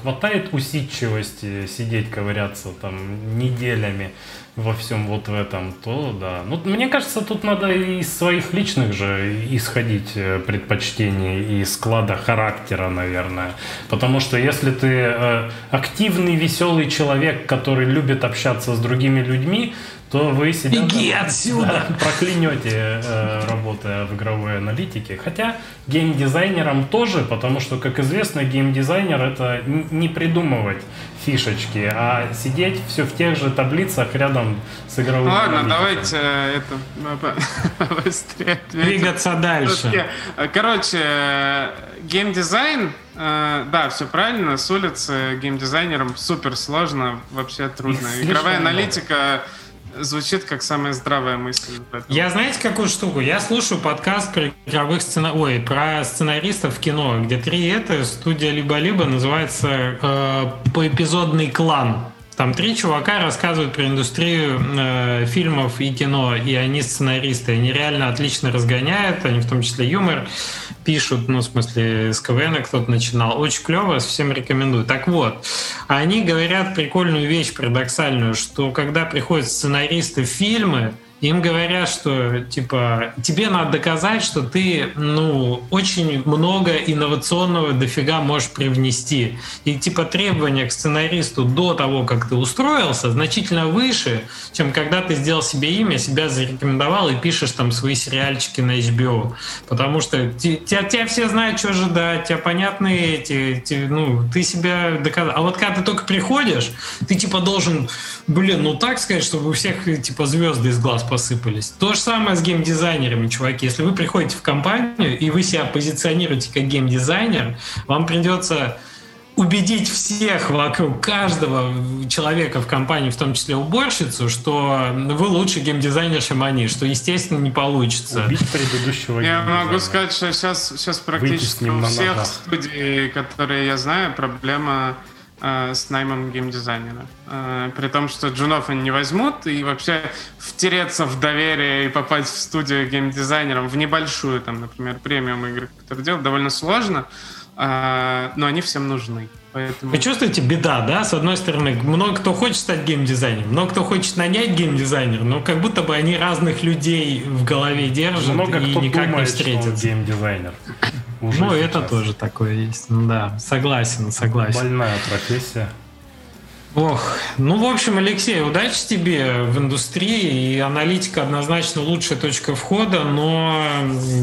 хватает усидчивости сидеть, ковыряться там неделями, во всем вот в этом, то да. Ну, мне кажется, тут надо из своих личных же исходить э, предпочтений и склада характера, наверное. Потому что если ты э, активный, веселый человек, который любит общаться с другими людьми, то вы себя Беги там, отсюда! Да, проклянете, э, работая в игровой аналитике. Хотя геймдизайнерам тоже, потому что, как известно, геймдизайнер это не придумывать фишечки, а сидеть все в тех же таблицах рядом с игровым Ладно, давайте э, это быстрее. Двигаться дальше. Короче, геймдизайн, э, да, все правильно, с улицы геймдизайнером супер сложно, вообще трудно. Игровая аналитика звучит как самая здравая мысль. Я знаете какую штуку? Я слушаю подкаст про игровых сцена... Ой, про сценаристов в кино, где три это студия либо-либо называется э, поэпизодный клан. Там три чувака рассказывают про индустрию э, фильмов и кино, и они сценаристы. Они реально отлично разгоняют, они в том числе юмор пишут, ну, в смысле, с КВН кто-то начинал. Очень клево, всем рекомендую. Так вот, они говорят прикольную вещь парадоксальную, что когда приходят сценаристы в фильмы, им говорят, что типа тебе надо доказать, что ты ну очень много инновационного дофига можешь привнести. И типа требования к сценаристу до того, как ты устроился, значительно выше, чем когда ты сделал себе имя, себя зарекомендовал и пишешь там свои сериальчики на HBO. Потому что тебя, тебя все знают, что ожидать, тебя понятны эти, эти, ну, ты себя доказал. А вот когда ты только приходишь, ты типа должен, блин, ну так сказать, чтобы у всех типа звезды из глаз посыпались. То же самое с геймдизайнерами, чуваки. Если вы приходите в компанию и вы себя позиционируете как геймдизайнер, вам придется убедить всех вокруг каждого человека в компании, в том числе уборщицу, что вы лучше геймдизайнер, чем они, что, естественно, не получится. Убить предыдущего Я могу сказать, что сейчас, сейчас практически у всех студий, которые я знаю, проблема с наймом геймдизайнера. Э, при том, что джунов они не возьмут, и вообще втереться в доверие и попасть в студию геймдизайнером в небольшую, там, например, премиум игры, которые делают, довольно сложно, э, но они всем нужны. Поэтому... Вы чувствуете, беда, да? С одной стороны, много кто хочет стать геймдизайнером, много кто хочет нанять геймдизайнера, но как будто бы они разных людей в голове держат много и кто никак думает, не встретят. Что он геймдизайнер. Уже ну, сейчас. это тоже такое есть. Ну да, согласен, согласен. Больная профессия. Ох, ну, в общем, Алексей, удачи тебе в индустрии, и аналитика однозначно лучшая точка входа, но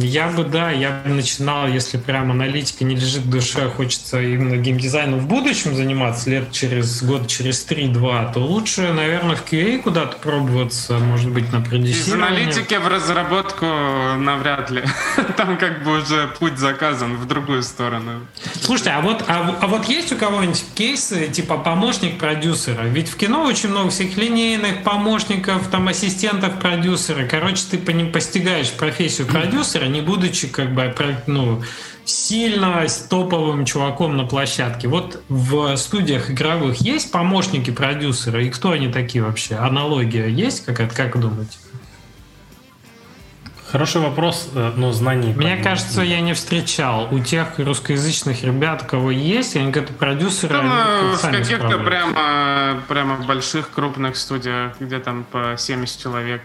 я бы, да, я бы начинал, если прям аналитика не лежит в душе, хочется именно геймдизайном в будущем заниматься, лет через год, через 3-2, то лучше, наверное, в QA куда-то пробоваться, может быть, на продюсирование. Из аналитики в разработку навряд ли. Там как бы уже путь заказан в другую сторону. Слушайте, а вот, а, а вот есть у кого-нибудь кейсы, типа помощник продюсера, продюсера. Ведь в кино очень много всех линейных помощников, там ассистентов продюсера. Короче, ты по ним постигаешь профессию продюсера, не будучи как бы ну, сильно топовым чуваком на площадке. Вот в студиях игровых есть помощники продюсера, и кто они такие вообще? Аналогия есть какая-то, как думаете? Хороший вопрос, э, но знаний... Мне кажется, я не встречал. У тех русскоязычных ребят, кого есть, они как-то продюсеры... Ну, в каких-то прямо, прямо больших, крупных студиях, где там по 70 человек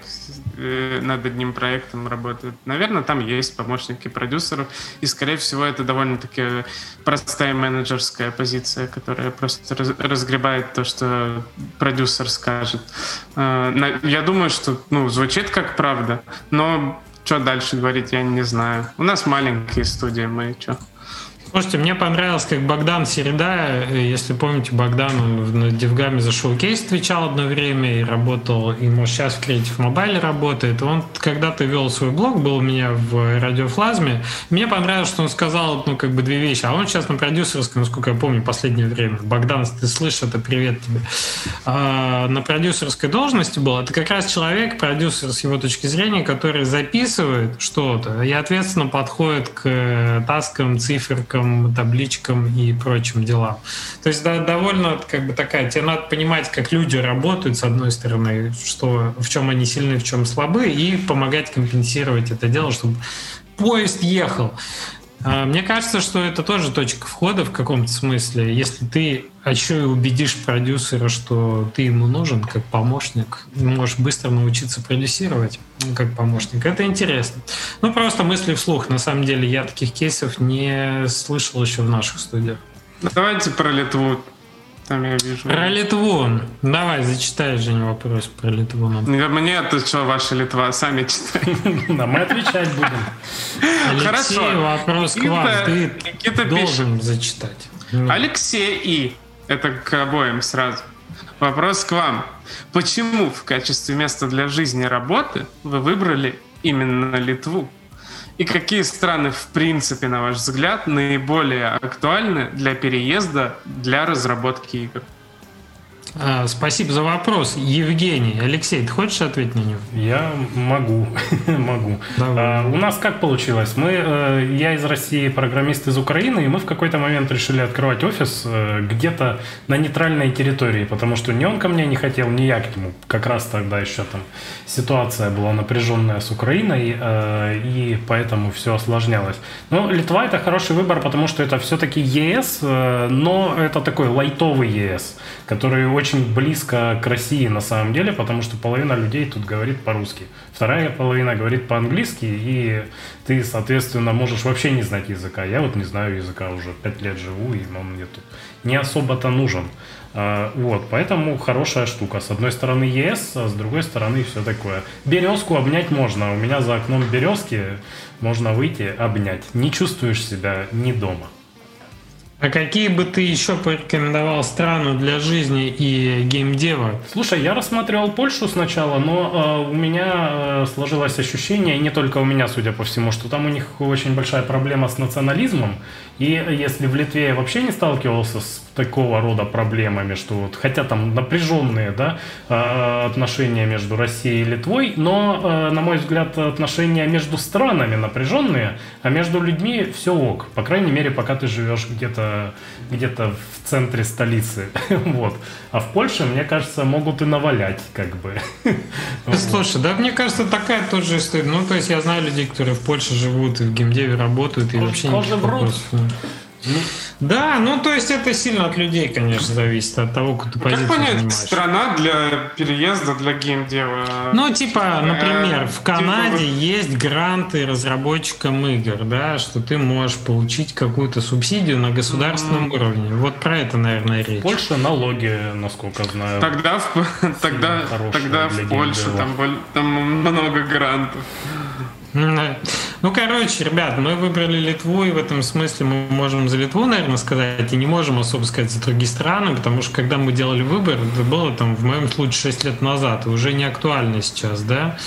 э, над одним проектом работают. Наверное, там есть помощники продюсеров. И, скорее всего, это довольно-таки простая менеджерская позиция, которая просто разгребает то, что продюсер скажет. Э, я думаю, что ну, звучит как правда, но что дальше говорить, я не знаю. У нас маленькие студии, мы что? Слушайте, мне понравилось, как Богдан Середа, если помните, Богдан он на Девгаме за шоу-кейс отвечал одно время и работал, и может сейчас в Creative Mobile работает. Он когда-то вел свой блог, был у меня в радиофлазме. Мне понравилось, что он сказал, ну, как бы две вещи. А он сейчас на продюсерской, насколько я помню, последнее время. Богдан, ты слышишь, это привет тебе. А, на продюсерской должности был. Это как раз человек, продюсер с его точки зрения, который записывает что-то и ответственно подходит к таскам, циферкам, спискам, табличкам и прочим делам. То есть да, довольно как бы такая, тебе надо понимать, как люди работают, с одной стороны, что, в чем они сильны, в чем слабы, и помогать компенсировать это дело, чтобы поезд ехал. А, мне кажется, что это тоже точка входа в каком-то смысле. Если ты еще и убедишь продюсера, что ты ему нужен как помощник, можешь быстро научиться продюсировать как помощник. Это интересно. Ну, просто мысли вслух. На самом деле, я таких кейсов не слышал еще в наших студиях. Давайте про Литву там я вижу. Про Литву. Давай, зачитай, Женя, вопрос про Литву. Мне это что, ваша Литва? Сами читайте. Да, мы отвечать будем. Хорошо. вопрос к вам. Ты должен зачитать. Алексей И. Это к обоим сразу. Вопрос к вам. Почему в качестве места для жизни и работы вы выбрали именно Литву? И какие страны, в принципе, на ваш взгляд, наиболее актуальны для переезда для разработки игр? А, спасибо за вопрос. Евгений, Алексей, ты хочешь ответить на него? Я могу, могу. А, у нас как получилось? Мы, э, я из России, программист из Украины, и мы в какой-то момент решили открывать офис э, где-то на нейтральной территории, потому что ни он ко мне не хотел, ни я к нему. Как раз тогда еще там ситуация была напряженная с Украиной, э, и поэтому все осложнялось. Но Литва это хороший выбор, потому что это все-таки ЕС, но это такой лайтовый ЕС, который очень близко к России на самом деле, потому что половина людей тут говорит по-русски. Вторая половина говорит по-английски, и ты, соответственно, можешь вообще не знать языка. Я вот не знаю языка, уже пять лет живу, и он мне тут не особо-то нужен. А, вот, поэтому хорошая штука. С одной стороны ЕС, а с другой стороны все такое. Березку обнять можно. У меня за окном березки можно выйти, обнять. Не чувствуешь себя не дома. А какие бы ты еще порекомендовал страну для жизни и геймдева? Слушай, я рассматривал Польшу сначала, но э, у меня э, сложилось ощущение, и не только у меня, судя по всему, что там у них очень большая проблема с национализмом. И если в Литве я вообще не сталкивался с такого рода проблемами, что вот, хотя там напряженные да, э, отношения между Россией и Литвой, но, э, на мой взгляд, отношения между странами напряженные, а между людьми все ок. По крайней мере, пока ты живешь где-то где-то в центре столицы. вот. А в Польше, мне кажется, могут и навалять, как бы. Слушай, да, мне кажется, такая тоже история. Ну, то есть я знаю людей, которые в Польше живут и в геймдеве работают, и вообще не да, ну то есть это сильно от людей, конечно, зависит, от того, какую ты позицию Как понять, занимаешь. страна для переезда, для геймдева? Ну, типа, например, в типа Канаде типа... есть гранты разработчикам игр, да, что ты можешь получить какую-то субсидию на государственном mm-hmm. уровне. Вот про это, наверное, речь. Польша налоги, насколько знаю. Тогда в, тогда, тогда в Польше там, там много грантов. Ну, короче, ребят, мы выбрали Литву, и в этом смысле мы можем за Литву, наверное, сказать, и не можем особо сказать за другие страны, потому что когда мы делали выбор, это было там, в моем случае, 6 лет назад, и уже не актуально сейчас, да.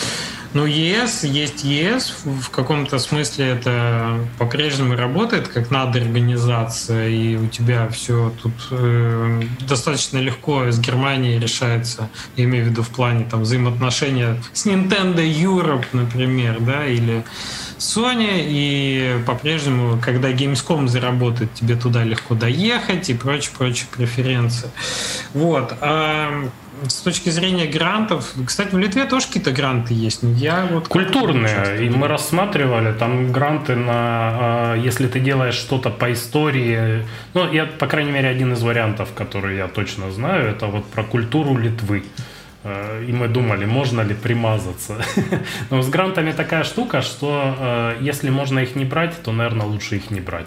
Ну, ЕС есть ЕС, в каком-то смысле это по-прежнему работает как надо организация, и у тебя все тут э, достаточно легко с Германией решается, я имею в виду в плане там взаимоотношения с Nintendo Europe, например, да, или Sony, и по-прежнему, когда Gamescom заработает, тебе туда легко доехать и прочие-прочие преференции. Вот. А с точки зрения грантов, кстати, в Литве тоже какие-то гранты есть. Я вот Культурные. И мы рассматривали там гранты на, а, если ты делаешь что-то по истории. Ну, я, по крайней мере, один из вариантов, который я точно знаю, это вот про культуру Литвы. А, и мы думали, можно ли примазаться. Но с грантами такая штука, что а, если можно их не брать, то, наверное, лучше их не брать.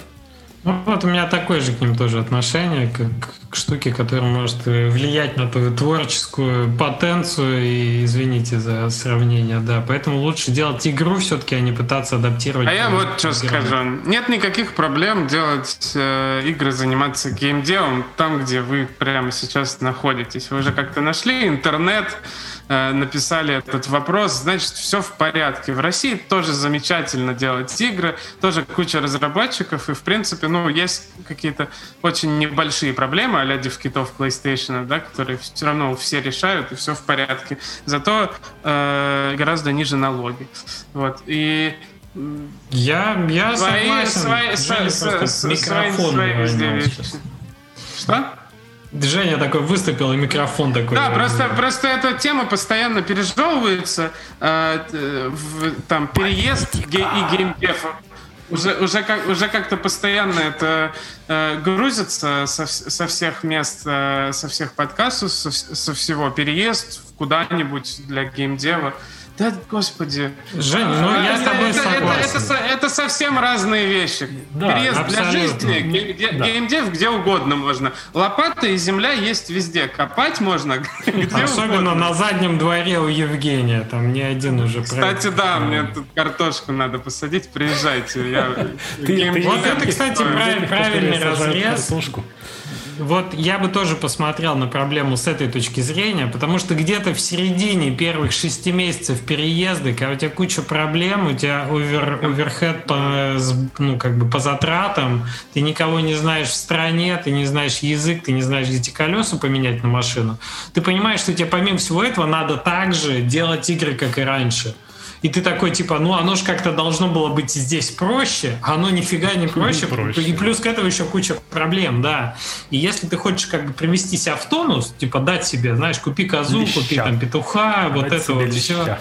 Ну, вот у меня такое же к ним тоже отношение, как к штуке, которая может влиять на твою творческую потенцию, и извините за сравнение, да. Поэтому лучше делать игру все-таки, а не пытаться адаптировать. А я вот что скажу. Нет никаких проблем делать э, игры, заниматься геймдевом там, где вы прямо сейчас находитесь. Вы уже как-то нашли интернет, Э, написали этот вопрос, значит, все в порядке. В России тоже замечательно делать игры, тоже куча разработчиков, и, в принципе, ну, есть какие-то очень небольшие проблемы а-ля дивкитов PlayStation, да, которые все равно все решают, и все в порядке. Зато э, гораздо ниже налоги. Вот. И я, я свои, согласен. Свои, свои, свои, свои, свои, свои, Что? Женя такой выступил, и микрофон такой. Да, просто, просто эта тема постоянно пережевывается. Э, в, там переезд ге- и геймдев. Уже, уже, как, уже как-то постоянно это э, грузится со, со всех мест, э, со всех подкастов, со, со всего. Переезд куда-нибудь для геймдева. Да, господи. Жень, ну а, я с тобой это, согласен. Это, это, это совсем разные вещи. Да, Переезд абсолютно. для жизни, ге, да. геймдев где угодно можно. Лопата и земля есть везде. Копать можно где Особенно угодно. на заднем дворе у Евгения. Там не один уже Кстати, проект. да, мне тут картошку надо посадить. Приезжайте. Я... Ты, ты, вот это, кстати, правильный разрез. Вот я бы тоже посмотрел на проблему с этой точки зрения, потому что где-то в середине первых шести месяцев переезда, когда у тебя куча проблем, у тебя овер, оверхед по, ну, как бы по затратам, ты никого не знаешь в стране, ты не знаешь язык, ты не знаешь, где эти колеса поменять на машину, ты понимаешь, что тебе помимо всего этого надо также делать игры, как и раньше и ты такой, типа, ну оно же как-то должно было быть здесь проще, а оно нифига не проще, проще. и плюс к этому еще куча проблем, да. И если ты хочешь как бы привести себя в тонус, типа дать себе, знаешь, купи козу, леща. купи там петуха, Дать вот это вот все.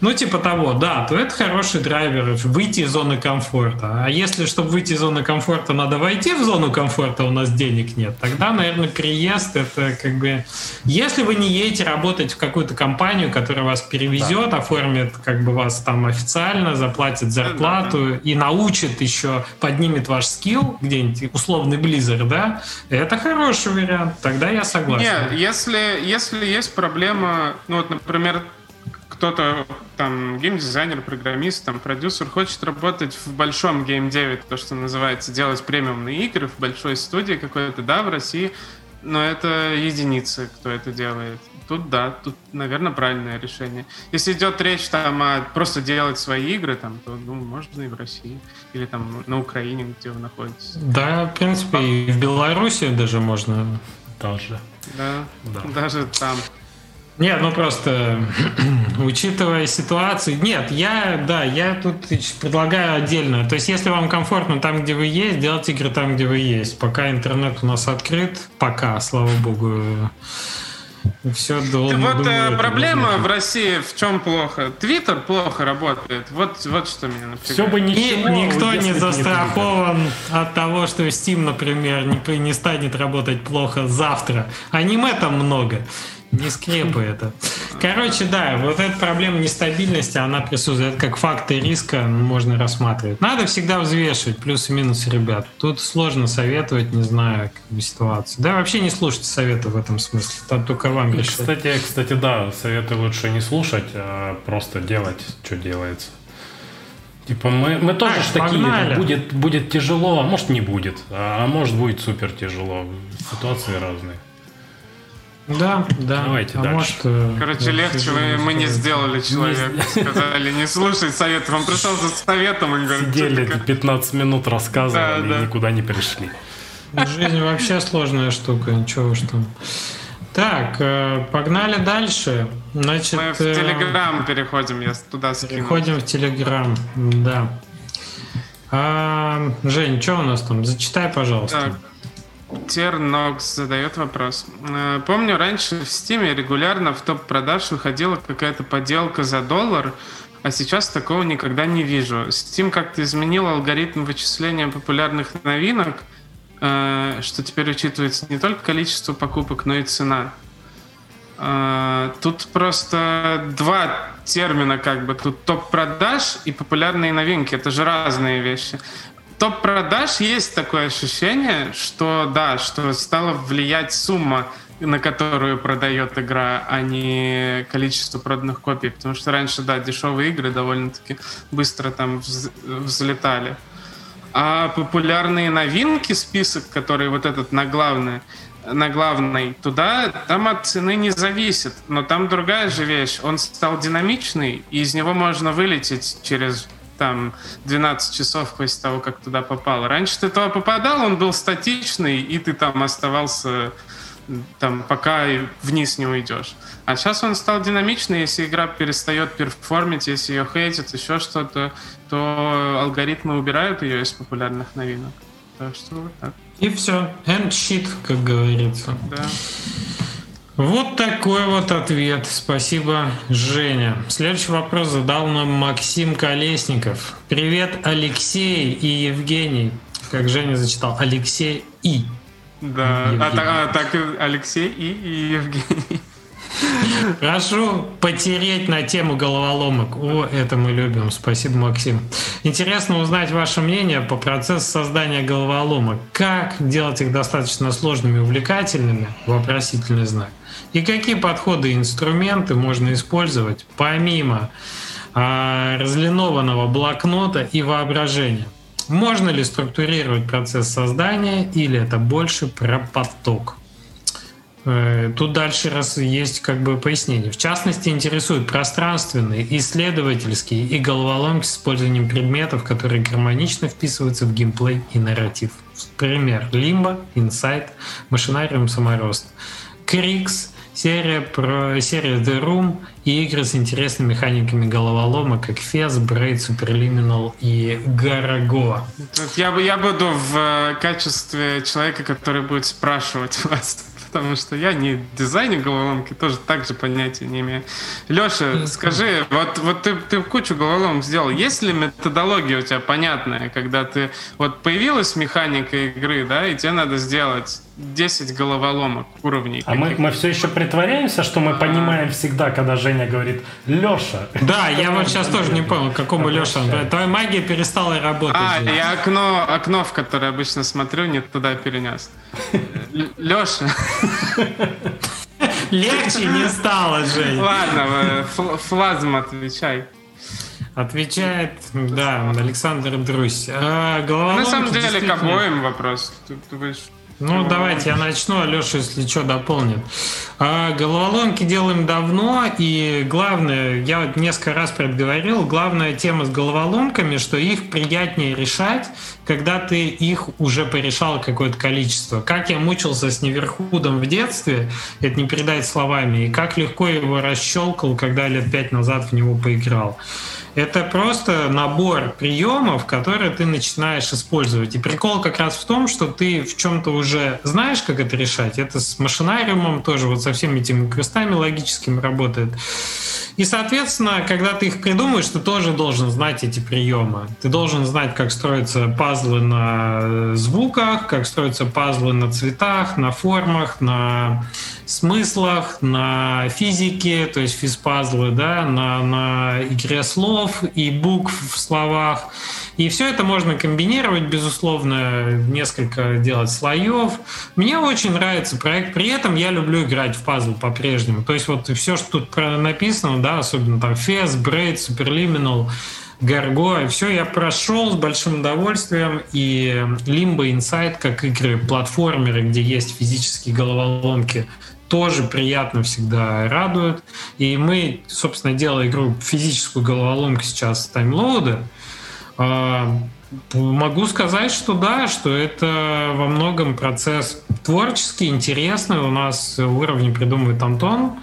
Ну, типа того, да, то это хороший драйвер, выйти из зоны комфорта. А если, чтобы выйти из зоны комфорта, надо войти в зону комфорта, у нас денег нет, тогда, наверное, переезд это как бы... Если вы не едете работать в какую-то компанию, которая вас перевезет, да. оформит как бы вас там официально, заплатит зарплату да, да, да. и научит еще, поднимет ваш скилл где-нибудь, условный Blizzard, да, это хороший вариант, тогда я согласен. Нет, если, если есть проблема, ну вот, например, кто-то там геймдизайнер, программист, там продюсер хочет работать в большом геймдеве, то, что называется, делать премиумные игры в большой студии какой-то, да, в России, но это единицы, кто это делает. Тут да, тут, наверное, правильное решение. Если идет речь там о просто делать свои игры, там, то ну, можно и в России. Или там на Украине, где вы находитесь. Да, в принципе, и в Беларуси даже можно. Тоже. Да, да. даже там. Нет, ну просто учитывая ситуацию, нет, я, да, я тут предлагаю отдельно. То есть, если вам комфортно там, где вы есть, делать игры там, где вы есть. Пока интернет у нас открыт, пока, слава богу, все должно. Вот думаю, проблема в России в чем плохо? Твиттер плохо работает. Вот, вот что меня напрягает. Все бы ничего, И никто не застрахован не от того, что Steam, например, не, не станет работать плохо завтра. Аниме там много. Не скрепы это. Короче, да, вот эта проблема нестабильности, она присутствует. Это как факты риска можно рассматривать. Надо всегда взвешивать плюсы и минусы ребят. Тут сложно советовать, не знаю, как бы ситуацию. Да, вообще не слушайте советы в этом смысле. Там только вам решать. Кстати, кстати, да, советы лучше не слушать, а просто делать, что делается. Типа мы, мы тоже так, такие, будет, будет тяжело, а может не будет, а может будет супер тяжело. Ситуации разные. Да, да. Давайте а дальше. Может, э, Короче, легче вы, мы не сделали человека. Не... Сказали, не слушай совет. Он пришел за советом и говорит... Сидели 15 минут рассказывали да, да. и никуда не пришли. Жизнь вообще сложная штука, ничего уж там. Так, э, погнали дальше. Значит, Мы в Телеграм переходим, я туда скину. Переходим в Телеграм, да. А, Жень, что у нас там? Зачитай, пожалуйста. Так, Тернокс задает вопрос. Э, помню, раньше в Стиме регулярно в топ-продаж выходила какая-то поделка за доллар, а сейчас такого никогда не вижу. Steam как-то изменил алгоритм вычисления популярных новинок, э, что теперь учитывается не только количество покупок, но и цена. Э, тут просто два термина как бы. Тут топ-продаж и популярные новинки. Это же разные вещи топ-продаж есть такое ощущение, что да, что стала влиять сумма, на которую продает игра, а не количество проданных копий. Потому что раньше, да, дешевые игры довольно-таки быстро там взлетали. А популярные новинки, список, который вот этот на главный, на главной туда, там от цены не зависит. Но там другая же вещь. Он стал динамичный, и из него можно вылететь через там 12 часов после того, как туда попал. Раньше ты туда попадал, он был статичный, и ты там оставался там, пока вниз не уйдешь. А сейчас он стал динамичный, если игра перестает перформить, если ее хейтят, еще что-то, то алгоритмы убирают ее из популярных новинок. Так что вот так. И все. End shit, как говорится. Да. Вот такой вот ответ. Спасибо, Женя. Следующий вопрос задал нам Максим Колесников. Привет, Алексей и Евгений. Как Женя зачитал, Алексей и. Да, а, а так Алексей и, и Евгений. Прошу потереть на тему головоломок. О, это мы любим. Спасибо, Максим. Интересно узнать ваше мнение по процессу создания головоломок. Как делать их достаточно сложными и увлекательными? Вопросительный знак. И какие подходы и инструменты можно использовать помимо а, разлинованного блокнота и воображения? Можно ли структурировать процесс создания или это больше про поток? Э, тут дальше раз есть как бы пояснение. В частности, интересуют пространственные, исследовательские и головоломки с использованием предметов, которые гармонично вписываются в геймплей и нарратив. Пример. Limbo, Insight, Машинариум Саморост. Крикс, серия, про, серия The Room и игры с интересными механиками головолома, как Fez, Braid, Superliminal и Garago. Я, я буду в э, качестве человека, который будет спрашивать вас потому что я не дизайнер головоломки, тоже так же понятия не имею. Леша, скажи, вот, вот ты, ты кучу головоломок сделал. Есть ли методология у тебя понятная, когда ты... Вот появилась механика игры, да, и тебе надо сделать 10 головоломок уровней. А мы, мы все еще притворяемся, что мы понимаем всегда, когда Женя говорит «Леша». Да, я вот сейчас тоже не понял, какому Леша. Твоя магия перестала работать. А, я окно, окно, в которое обычно смотрю, не туда перенес. Леша. Легче не стало, Жень. Ладно, флазм отвечай. Отвечает, да, Александр Друсь. А, На самом деле, к обоим вопрос. Ты, ты ну, давайте я начну, а Леша, если что, дополнит. А, головоломки делаем давно, и главное, я вот несколько раз предговорил, главная тема с головоломками, что их приятнее решать, когда ты их уже порешал какое-то количество. Как я мучился с Неверхудом в детстве, это не передать словами, и как легко его расщелкал, когда лет пять назад в него поиграл. Это просто набор приемов, которые ты начинаешь использовать. И прикол как раз в том, что ты в чем-то уже знаешь, как это решать. Это с машинариумом тоже вот со всеми этими крестами логическими работает. И, соответственно, когда ты их придумаешь, ты тоже должен знать эти приемы. Ты должен знать, как строятся пазлы на звуках, как строятся пазлы на цветах, на формах, на смыслах, на физике, то есть физпазлы, да, на, на игре слов и букв в словах. И все это можно комбинировать, безусловно, несколько делать слоев. Мне очень нравится проект. При этом я люблю играть в пазл по-прежнему. То есть вот все, что тут написано, да, особенно там Fez, Braid, Superliminal, Гарго, все я прошел с большим удовольствием, и Limbo Inside, как игры платформеры, где есть физические головоломки, тоже приятно всегда радует. И мы, собственно, делая игру физическую головоломку сейчас таймлоуда, а, могу сказать, что да, что это во многом процесс творческий, интересный. У нас уровни придумывает Антон,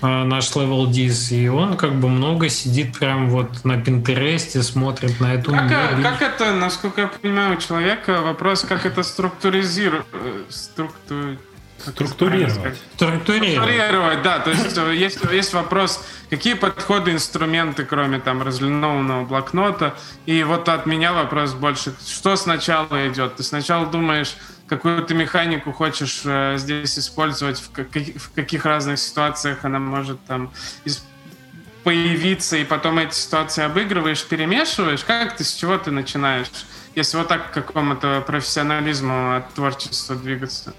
а, наш level dis, и он как бы много сидит прям вот на Пинтересте, смотрит на эту как, как это, насколько я понимаю, у человека вопрос, как это структуризировать, э, структурировать Структурировать. Структурировать, да. То есть э, есть, есть вопрос, какие подходы, инструменты, кроме там разлинованного блокнота. И вот от меня вопрос больше, что сначала идет? Ты сначала думаешь, какую ты механику хочешь э, здесь использовать, в, как, в каких разных ситуациях она может там появиться, и потом эти ситуации обыгрываешь, перемешиваешь. Как ты, с чего ты начинаешь? Если вот так к какому-то профессионализму от творчества двигаться.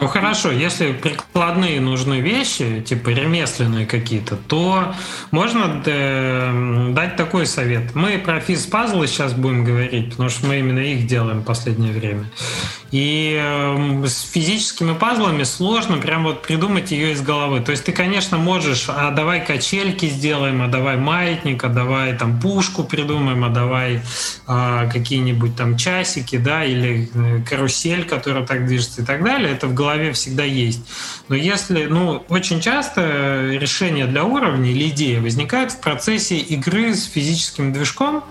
Ну хорошо, если прикладные нужны вещи, типа ремесленные какие-то, то можно э, дать такой совет. Мы про физ-пазлы сейчас будем говорить, потому что мы именно их делаем в последнее время. И э, с физическими пазлами сложно прям вот придумать ее из головы. То есть ты, конечно, можешь, а давай качельки сделаем, а давай маятник, а давай там пушку придумаем, а давай а, какие-нибудь там часики, да, или э, карусель, которая так движется и так далее. Это в голове всегда есть. Но если, ну, очень часто решение для уровня или идея возникает в процессе игры с физическим движком,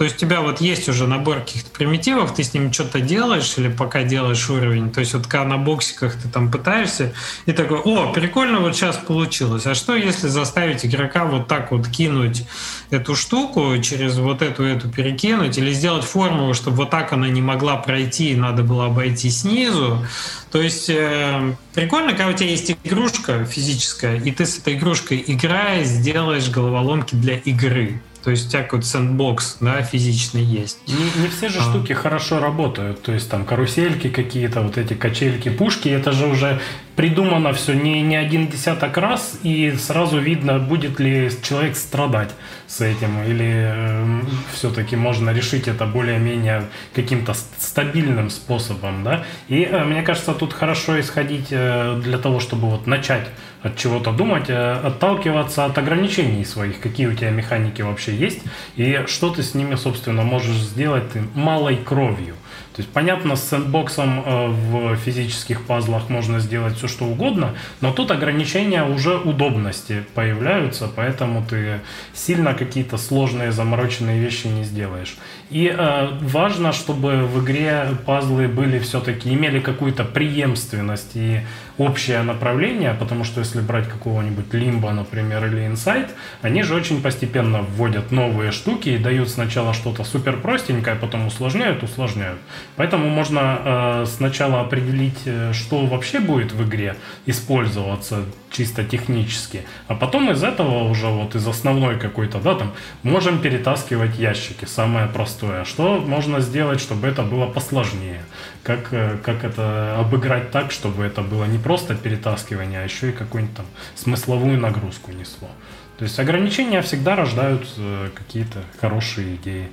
то есть у тебя вот есть уже набор каких-то примитивов, ты с ним что-то делаешь или пока делаешь уровень. То есть вот когда на боксиках ты там пытаешься, и такой, о, прикольно вот сейчас получилось. А что если заставить игрока вот так вот кинуть эту штуку, через вот эту эту перекинуть, или сделать формулу, чтобы вот так она не могла пройти, и надо было обойти снизу. То есть э, прикольно, когда у тебя есть игрушка физическая, и ты с этой игрушкой играя, сделаешь головоломки для игры. То есть у тебя какой-то сэндбокс, да, физичный есть. Не, не все же а. штуки хорошо работают. То есть там карусельки какие-то, вот эти качельки, пушки, это же уже придумано все не, не один десяток раз, и сразу видно, будет ли человек страдать с этим, или э, все-таки можно решить это более-менее каким-то стабильным способом, да. И э, мне кажется, тут хорошо исходить э, для того, чтобы вот начать от чего-то думать, э, отталкиваться от ограничений своих, какие у тебя механики вообще есть, и что ты с ними, собственно, можешь сделать малой кровью. То есть, понятно, с сэндбоксом э, в физических пазлах можно сделать все, что угодно, но тут ограничения уже удобности появляются, поэтому ты сильно какие-то сложные, замороченные вещи не сделаешь. И э, важно, чтобы в игре пазлы были все-таки, имели какую-то преемственность и общее направление, потому что если брать какого-нибудь Лимба, например, или Insight, они же очень постепенно вводят новые штуки и дают сначала что-то супер простенькое, потом усложняют, усложняют. Поэтому можно э, сначала определить, э, что вообще будет в игре использоваться чисто технически, а потом из этого уже вот из основной какой-то, да, там, можем перетаскивать ящики, самое простое. Что можно сделать, чтобы это было посложнее? Как, э, как это обыграть так, чтобы это было не просто перетаскивание, а еще и какую-нибудь там смысловую нагрузку несло. То есть ограничения всегда рождают э, какие-то хорошие идеи.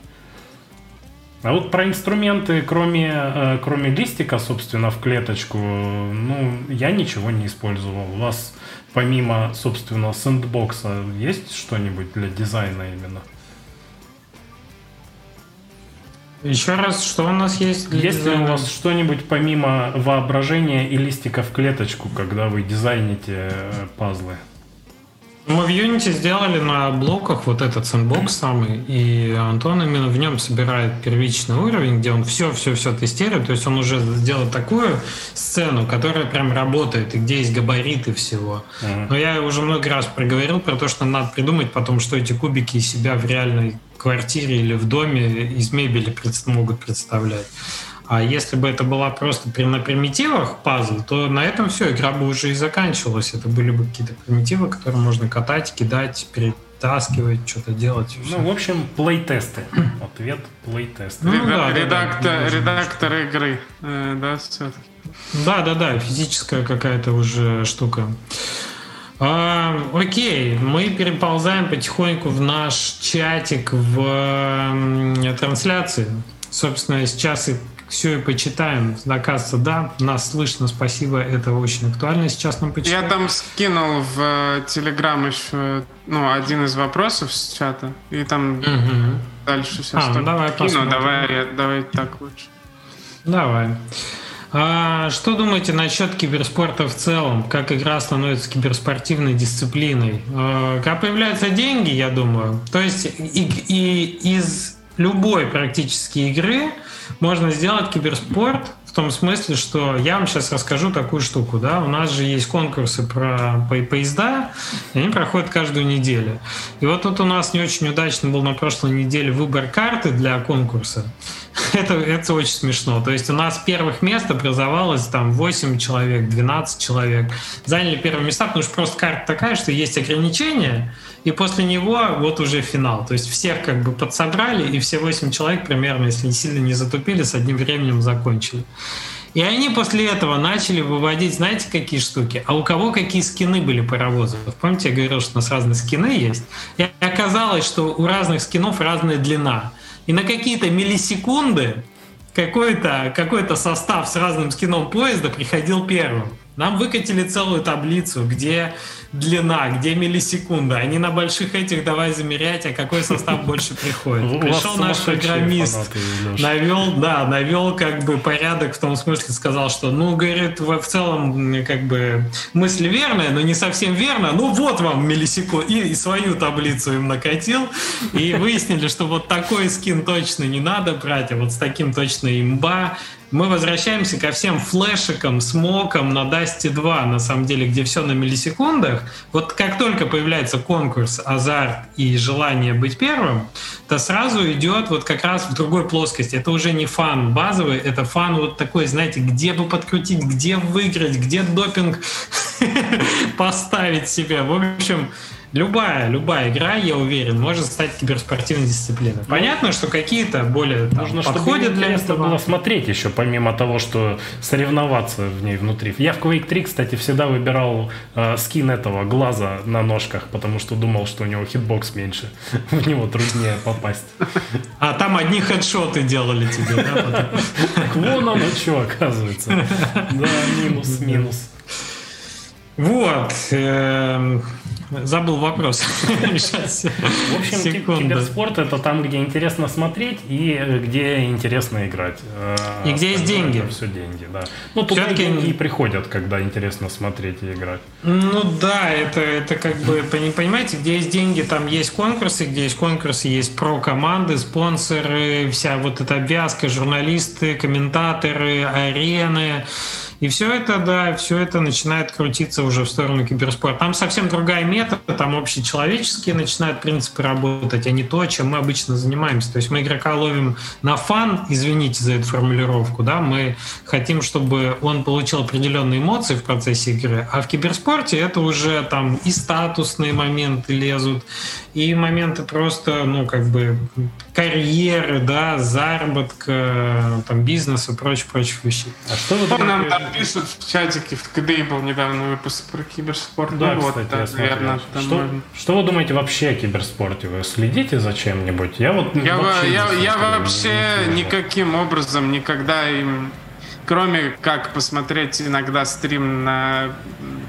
А вот про инструменты, кроме, э, кроме листика, собственно, в клеточку, ну, я ничего не использовал. У вас помимо, собственно, сэндбокса есть что-нибудь для дизайна именно? Еще раз, что у нас есть? Для есть дизайна? ли у вас что-нибудь помимо воображения и листика в клеточку, когда вы дизайните э, пазлы? Мы в Unity сделали на блоках вот этот сэндбокс самый, и Антон именно в нем собирает первичный уровень, где он все-все-все тестирует, то есть он уже сделал такую сцену, которая прям работает, и где есть габариты всего. Uh-huh. Но я уже много раз проговорил про то, что надо придумать потом, что эти кубики из себя в реальной квартире или в доме из мебели могут представлять. А если бы это была просто на примитивах пазл, то на этом все, игра бы уже и заканчивалась. Это были бы какие-то примитивы, которые можно катать, кидать, перетаскивать, что-то делать. Ну, в общем, плейтесты. Ответ плейтесты. Ну, да, редактор, да, редактор игры. Э, да, все-таки. Да, да, да, физическая какая-то уже штука. А, окей, мы переползаем потихоньку в наш чатик в трансляции. Собственно, сейчас и все и почитаем. Оказывается, да, нас слышно, спасибо, это очень актуально сейчас нам почитать. Я там скинул в э, Телеграм еще ну, один из вопросов с чата, и там угу. дальше все а, ну, давай Кину, давай, давай так лучше. Давай. А, что думаете насчет киберспорта в целом? Как игра становится киберспортивной дисциплиной? А, как появляются деньги, я думаю. То есть и, и из любой практически игры можно сделать киберспорт том смысле, что я вам сейчас расскажу такую штуку. Да? У нас же есть конкурсы про поезда, и они проходят каждую неделю. И вот тут у нас не очень удачно был на прошлой неделе выбор карты для конкурса. это, это очень смешно. То есть у нас первых мест образовалось там 8 человек, 12 человек. Заняли первые места, потому что просто карта такая, что есть ограничения, и после него вот уже финал. То есть всех как бы подсобрали, и все 8 человек примерно, если сильно не затупили, с одним временем закончили. И они после этого начали выводить, знаете, какие штуки? А у кого какие скины были паровозов? Помните, я говорил, что у нас разные скины есть? И оказалось, что у разных скинов разная длина. И на какие-то миллисекунды какой-то какой состав с разным скином поезда приходил первым. Нам выкатили целую таблицу, где длина, где миллисекунда. Они на больших этих давай замерять, а какой состав больше приходит. Пришел наш программист, навел, да, навел как бы порядок в том смысле, сказал, что, ну, говорит, в целом как бы мысль верная, но не совсем верно. Ну, вот вам миллисекунд. И, и свою таблицу им накатил. И выяснили, что вот такой скин точно не надо брать, а вот с таким точно имба мы возвращаемся ко всем флешикам, смокам на Dusty 2, на самом деле, где все на миллисекундах. Вот как только появляется конкурс, азарт и желание быть первым, то сразу идет вот как раз в другой плоскости. Это уже не фан базовый, это фан вот такой, знаете, где бы подкрутить, где выиграть, где допинг поставить себя. В общем, любая, любая игра, я уверен, может стать киберспортивной дисциплиной. Ну, Понятно, что какие-то более там, Нужно, подходят для этого. было смотреть еще, помимо того, что соревноваться в ней внутри. Я в Quake 3, кстати, всегда выбирал э, скин этого глаза на ножках, потому что думал, что у него хитбокс меньше. В него труднее попасть. А там одни хедшоты делали тебе, да? Так вон оно что, оказывается. Да, минус, минус. Вот. Эм, Забыл вопрос. В общем, Секунду. киберспорт это там, где интересно смотреть и э, где интересно играть. И где есть деньги. Все деньги, да. Ну, туда деньги и приходят, когда интересно смотреть и играть. Ну да, это, это как бы, понимаете, где есть деньги, там есть конкурсы, где есть конкурсы, есть про-команды, спонсоры, вся вот эта обвязка, журналисты, комментаторы, арены. И все это, да, все это начинает крутиться уже в сторону киберспорта. Там совсем другая мета, там общечеловеческие начинают принципы работать, а не то, чем мы обычно занимаемся. То есть мы игрока ловим на фан, извините за эту формулировку, да, мы хотим, чтобы он получил определенные эмоции в процессе игры, а в киберспорте это уже там и статусные моменты лезут, и моменты просто, ну, как бы карьеры, да, заработка, там, бизнеса и прочих, прочих вещей. А что вы думаете? Нам там пишут в чатике, в КДИ был недавно выпуск про киберспорт. Да, ну, кстати, вот, я наверное, что, можно... что вы думаете вообще о киберспорте? Вы следите за чем-нибудь? Я вот я, вообще, я, я вообще никаким образом никогда им кроме как посмотреть иногда стрим на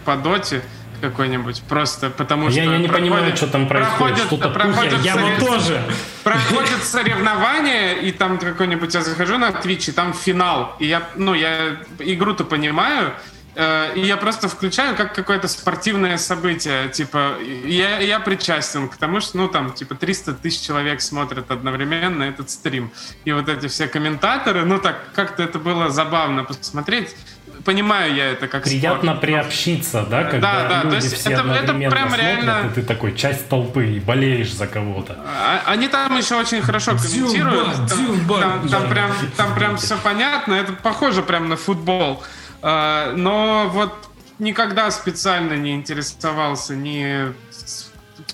по доте, какой-нибудь, просто потому я, что... Я не проходит, понимаю, что там происходит, что-то проходит Я вот тоже. Проходят соревнования, и там какой-нибудь, я захожу на Twitch, и там финал, и я, ну, я игру-то понимаю, э, и я просто включаю как какое-то спортивное событие, типа, я, я причастен к тому, что, ну, там, типа, 300 тысяч человек смотрят одновременно этот стрим. И вот эти все комментаторы, ну, так, как-то это было забавно посмотреть понимаю я это как Приятно спорт. приобщиться, да, когда да, да, люди то есть все это, это прям смотрят, реально... и ты такой часть толпы и болеешь за кого-то. А, они там еще очень хорошо комментируют. Дзюба, там, там, там, прям, там прям все понятно, это похоже прям на футбол. А, но вот никогда специально не интересовался ни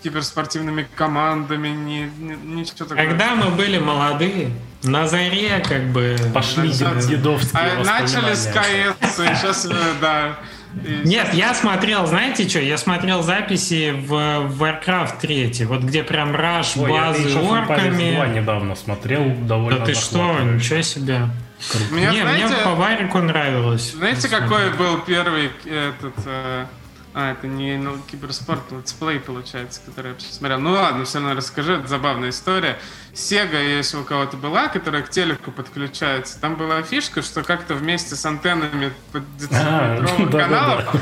киберспортивными командами, ни, ни, ничего такого. Когда мы были молодые, на заре как бы... Пошли дедовские а, Начали с КС, сейчас, да. Нет, я смотрел, знаете что, я смотрел записи в Warcraft 3, вот где прям раш, Ой, базы я орками. Я недавно смотрел, довольно Да ты что, ничего себе. Меня, Не, знаете, мне по Варику нравилось. Знаете, какой был первый этот... Э, а, это не ну, киберспорт, летсплей, получается, который я смотрел. Ну ладно, все равно расскажи, это забавная история. Сега, если у кого-то была, которая к телеку подключается, там была фишка, что как-то вместе с антеннами а, каналов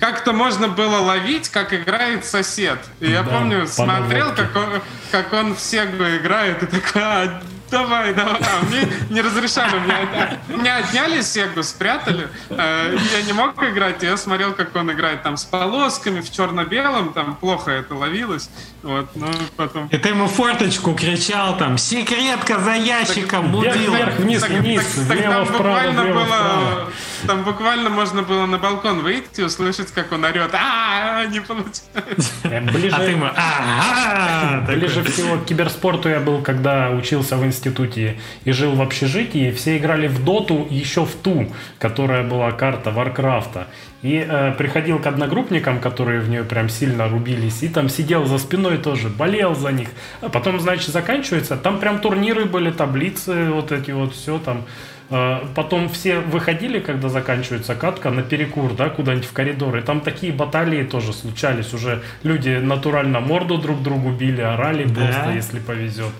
как-то можно было ловить, как играет сосед. И я помню, смотрел, как он, как он в Сегу играет, и такой, а, давай, давай. А, мне не разрешали, меня, меня отняли Сегу, спрятали. Э, я не мог играть, я смотрел, как он играет там с полосками, в черно-белом, там плохо это ловилось. Вот, ну, потом... И ты ему форточку кричал там, секретка за ящиком, мудила. Вверх, вниз, так, вниз, так, так, влево, там вправо, буквально влево, было, вправо. Там буквально можно было на балкон выйти и услышать, как он орет. А, не получается. Э, ближе, а ты ему, а, Ближе всего к киберспорту я был, когда учился в институте и жил в общежитии. Все играли в доту, еще в ту, которая была карта Варкрафта. И э, приходил к одногруппникам, которые в нее прям сильно рубились, и там сидел за спиной тоже, болел за них. А потом, значит, заканчивается, там прям турниры были, таблицы, вот эти вот, все там. Э, потом все выходили, когда заканчивается катка, на перекур, да, куда-нибудь в коридор. И там такие баталии тоже случались. Уже люди натурально морду друг другу били, орали да. просто, если повезет.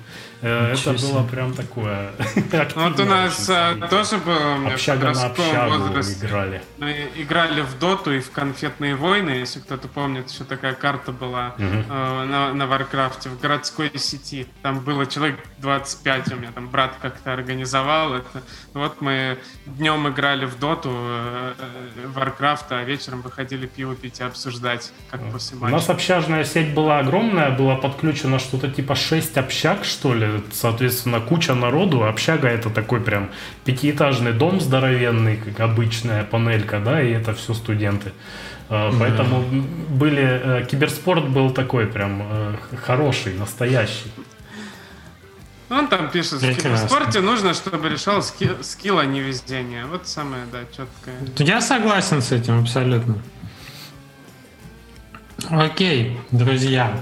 Э, это было прям такое. Вот у нас э, тоже было общага на общагу играли. Играли в доту и в конфетные войны, если кто-то помнит, еще такая карта была э, на, на Варкрафте в городской сети. Там было человек 25, у меня там брат как-то организовал это. Вот мы днем играли в доту Варкрафта, а вечером выходили пиво пить и обсуждать, как после матча. У нас общажная сеть была огромная, была подключена что-то типа 6 общак, что ли, соответственно, куча народу. Общага это такой прям пятиэтажный дом здоровенный, как обычная панелька, да, и это все студенты. Э, поэтому были... Э, киберспорт был такой прям э, хороший, настоящий. Он там пишет, в киберспорте нужно, чтобы решал ски, скилл, а не везение. Вот самое, да, четкое. Я согласен с этим абсолютно. Окей, друзья,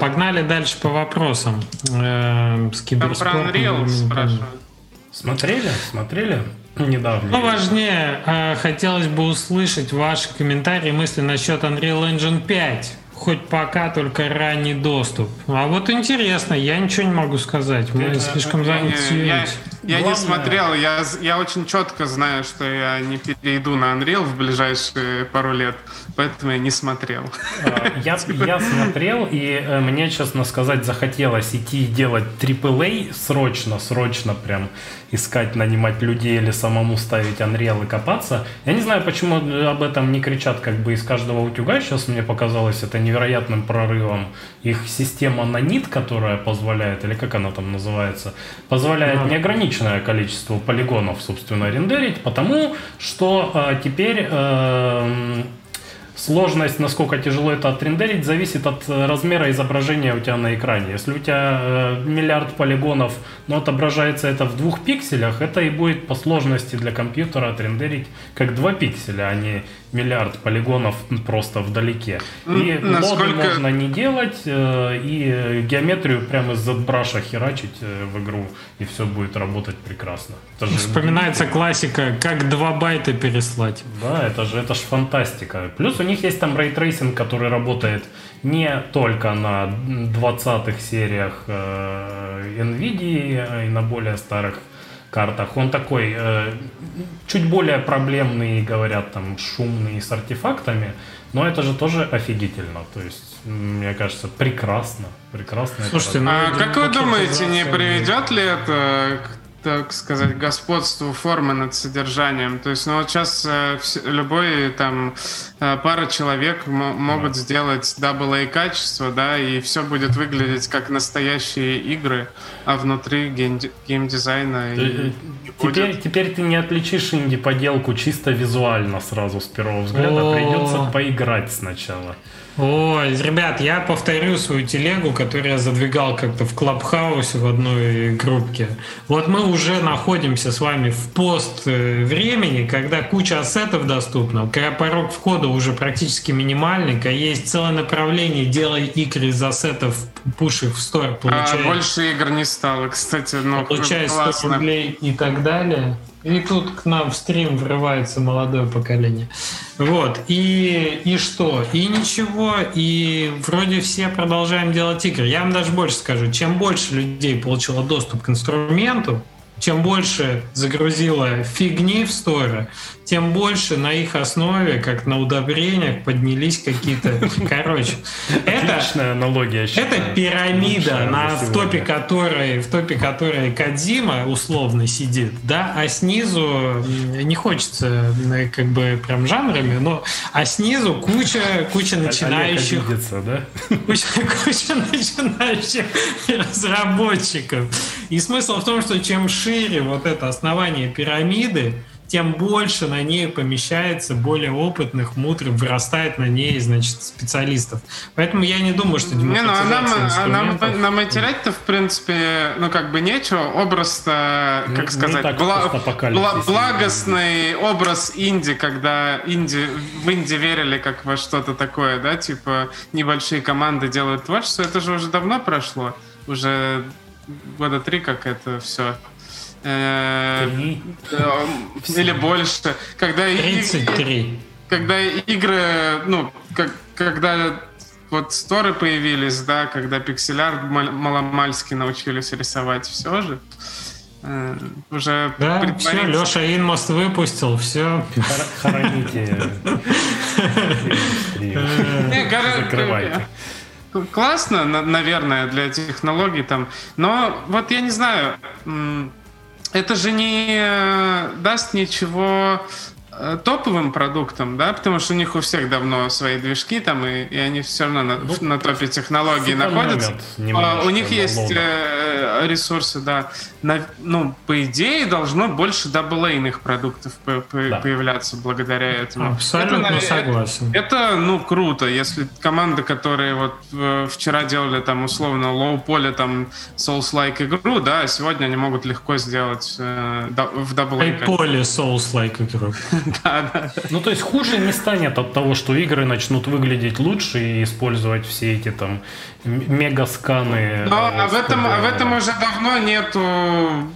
погнали дальше по вопросам. С киберспортом. Там про Unreal спрашивают. Смотрели? Смотрели? недавно. Ну, важнее, э, хотелось бы услышать ваши комментарии, мысли насчет Unreal Engine 5 хоть пока только ранний доступ. А вот интересно, я ничего не могу сказать. Мы это, слишком заняты. Я, я, я не смотрел, я, я очень четко знаю, что я не перейду на Unreal в ближайшие пару лет, поэтому я не смотрел. А, я, я смотрел, и э, мне, честно сказать, захотелось идти делать AAA срочно, срочно прям искать, нанимать людей или самому ставить Unreal и копаться. Я не знаю, почему об этом не кричат как бы из каждого утюга. Сейчас мне показалось это невероятным прорывом. Их система Nanit, которая позволяет, или как она там называется, позволяет да. неограниченное количество полигонов, собственно, рендерить, потому что э, теперь э, Сложность, насколько тяжело это отрендерить, зависит от э, размера изображения у тебя на экране. Если у тебя э, миллиард полигонов, но отображается это в двух пикселях, это и будет по сложности для компьютера отрендерить как два пикселя, а не миллиард полигонов просто вдалеке. И Насколько... моды можно не делать, э, и геометрию прямо из ZBrush херачить э, в игру, и все будет работать прекрасно. Это же... Вспоминается классика, как два байта переслать. Да, это же, это же фантастика. Плюс у них есть там рейтрейсинг, который работает не только на 20-х сериях э, NVIDIA и на более старых картах. Он такой э, чуть более проблемный, говорят, там, шумный с артефактами, но это же тоже офигительно. То есть, мне кажется, прекрасно. Прекрасно. Слушайте, ну, а как вы думаете, не приведет ли это к так сказать, господству формы над содержанием. То есть, ну вот сейчас э, любой там э, пара человек могут сделать AA качество, да, и все будет выглядеть как настоящие игры, а внутри гейм геймдизайна ты, и, теперь, будет... теперь ты не отличишь инди-поделку чисто визуально сразу с первого взгляда. О-о-о. Придется поиграть сначала. Ой, ребят, я повторю свою телегу, которую я задвигал как-то в Клабхаусе в одной группке. Вот мы уже находимся с вами в пост э, времени, когда куча ассетов доступна, когда порог входа уже практически минимальный, когда есть целое направление «делай игры из ассетов, пуш их в стор», получай... А больше игр не стало, кстати, но Получай 100 рублей и так далее. И тут к нам в стрим врывается молодое поколение. Вот. И, и что? И ничего. И вроде все продолжаем делать игры. Я вам даже больше скажу. Чем больше людей получило доступ к инструменту, чем больше загрузила фигни в сторы, тем больше на их основе, как на удобрениях, поднялись какие-то... Короче, это... аналогия, Это пирамида, на, в, топе которой, в топе которой Кадзима условно сидит, да, а снизу не хочется как бы прям жанрами, но а снизу куча, куча начинающих... Обидится, да? Куча, куча начинающих разработчиков. И смысл в том, что чем шире вот это основание пирамиды, тем больше на ней помещается более опытных, мудрых, вырастает на ней, значит, специалистов. Поэтому я не думаю, что не, ну, а нам, а нам, нам и терять-то, в принципе, ну, как бы нечего. Образ-то, как не, сказать, не бла, бла, благостный образ инди, когда инди, в инди верили как во что-то такое, да, типа небольшие команды делают творчество, это же уже давно прошло. Уже года три, как это все или больше. Когда 33. Когда игры, ну, как, когда вот сторы появились, да, когда пикселяр маломальски научились рисовать, все же. Э, уже да, все, Леша Инмост выпустил, все. Хороните. Закрывайте классно, наверное, для технологий там. Но вот я не знаю, это же не даст ничего э, топовым продуктом, да, потому что у них у всех давно свои движки там, и, и они все равно на, ну, на топе технологий находятся. А, у них есть э, ресурсы, да. На, ну, по идее, должно больше даблейных продуктов по, по, да. появляться благодаря этому. Абсолютно это, согласен. Это, это, ну, круто, если команды, которые вот э, вчера делали там условно low-poly там Souls-like игру, да, сегодня они могут легко сделать э, в даблейках. Poly Souls-like игру. да, да. Ну, то есть хуже не станет от того, что игры начнут выглядеть лучше и использовать все эти там мегасканы. Но э, в этом, в этом уже давно нету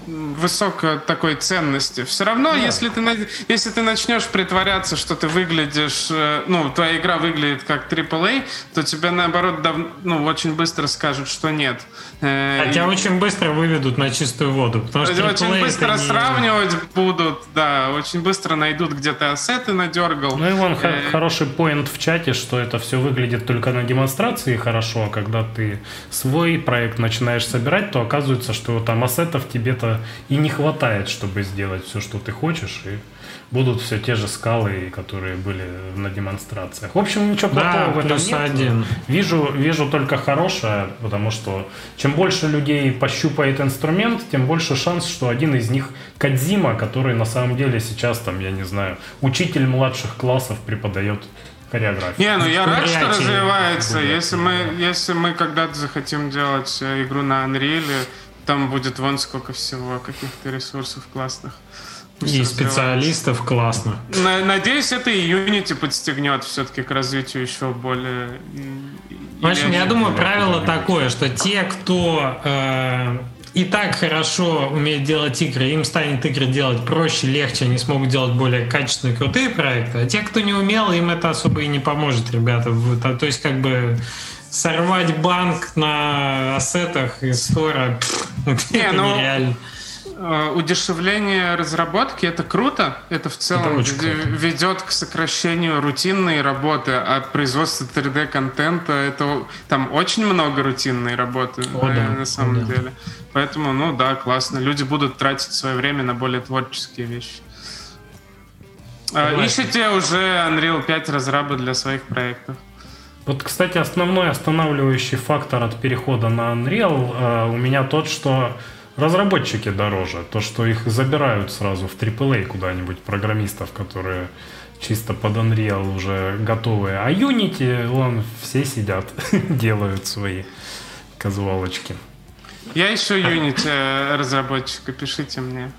высокой такой ценности. Все равно, да. если, ты, если ты начнешь притворяться, что ты выглядишь, э, ну, твоя игра выглядит как AAA, то тебе наоборот дав, ну, очень быстро скажут, что нет. Э, Хотя и... очень быстро выведут на чистую воду. Потому что очень быстро не... сравнивать будут, да, очень быстро найдут, где ты ассеты надергал. Ну и вон э... хороший поинт в чате, что это все выглядит только на демонстрации хорошо, а когда ты свой проект начинаешь собирать, то оказывается, что там ассетов тебе-то и не хватает, чтобы сделать все, что ты хочешь, и будут все те же скалы, которые были на демонстрациях. В общем, ничего плохого да, в этом нет. Один. Вижу, вижу только хорошее, потому что чем больше людей пощупает инструмент, тем больше шанс, что один из них Кадзима, который на самом деле сейчас там, я не знаю, учитель младших классов преподает хореографию. Не, ну я рад, что развивается. Если мы, если мы когда-то захотим делать э, игру на Unreal, там будет вон сколько всего, каких-то ресурсов классных. И специалистов классно. Надеюсь, это и Unity подстегнет все-таки к развитию еще более... В общем, я думаю, правило такое, что те, кто э, и так хорошо умеет делать игры, им станет игры делать проще, легче, они смогут делать более качественные, крутые проекты. А те, кто не умел, им это особо и не поможет, ребята. То есть, как бы сорвать банк на ассетах из стора, это ну, нереально. Э, удешевление разработки это круто, это в целом это ведет к сокращению рутинной работы, а производство 3D контента это там очень много рутинной работы О, на, да. на самом О, деле. Да. Поэтому, ну да, классно. Люди будут тратить свое время на более творческие вещи. Э, Согласен. Ищите уже Unreal 5 разрабы для своих проектов. Вот, кстати, основной останавливающий фактор от перехода на Unreal э, у меня тот, что разработчики дороже. То, что их забирают сразу в AAA куда-нибудь, программистов, которые чисто под Unreal уже готовые. А Unity, вон, все сидят, делают свои казуалочки. Я ищу Unity э, разработчика, пишите мне.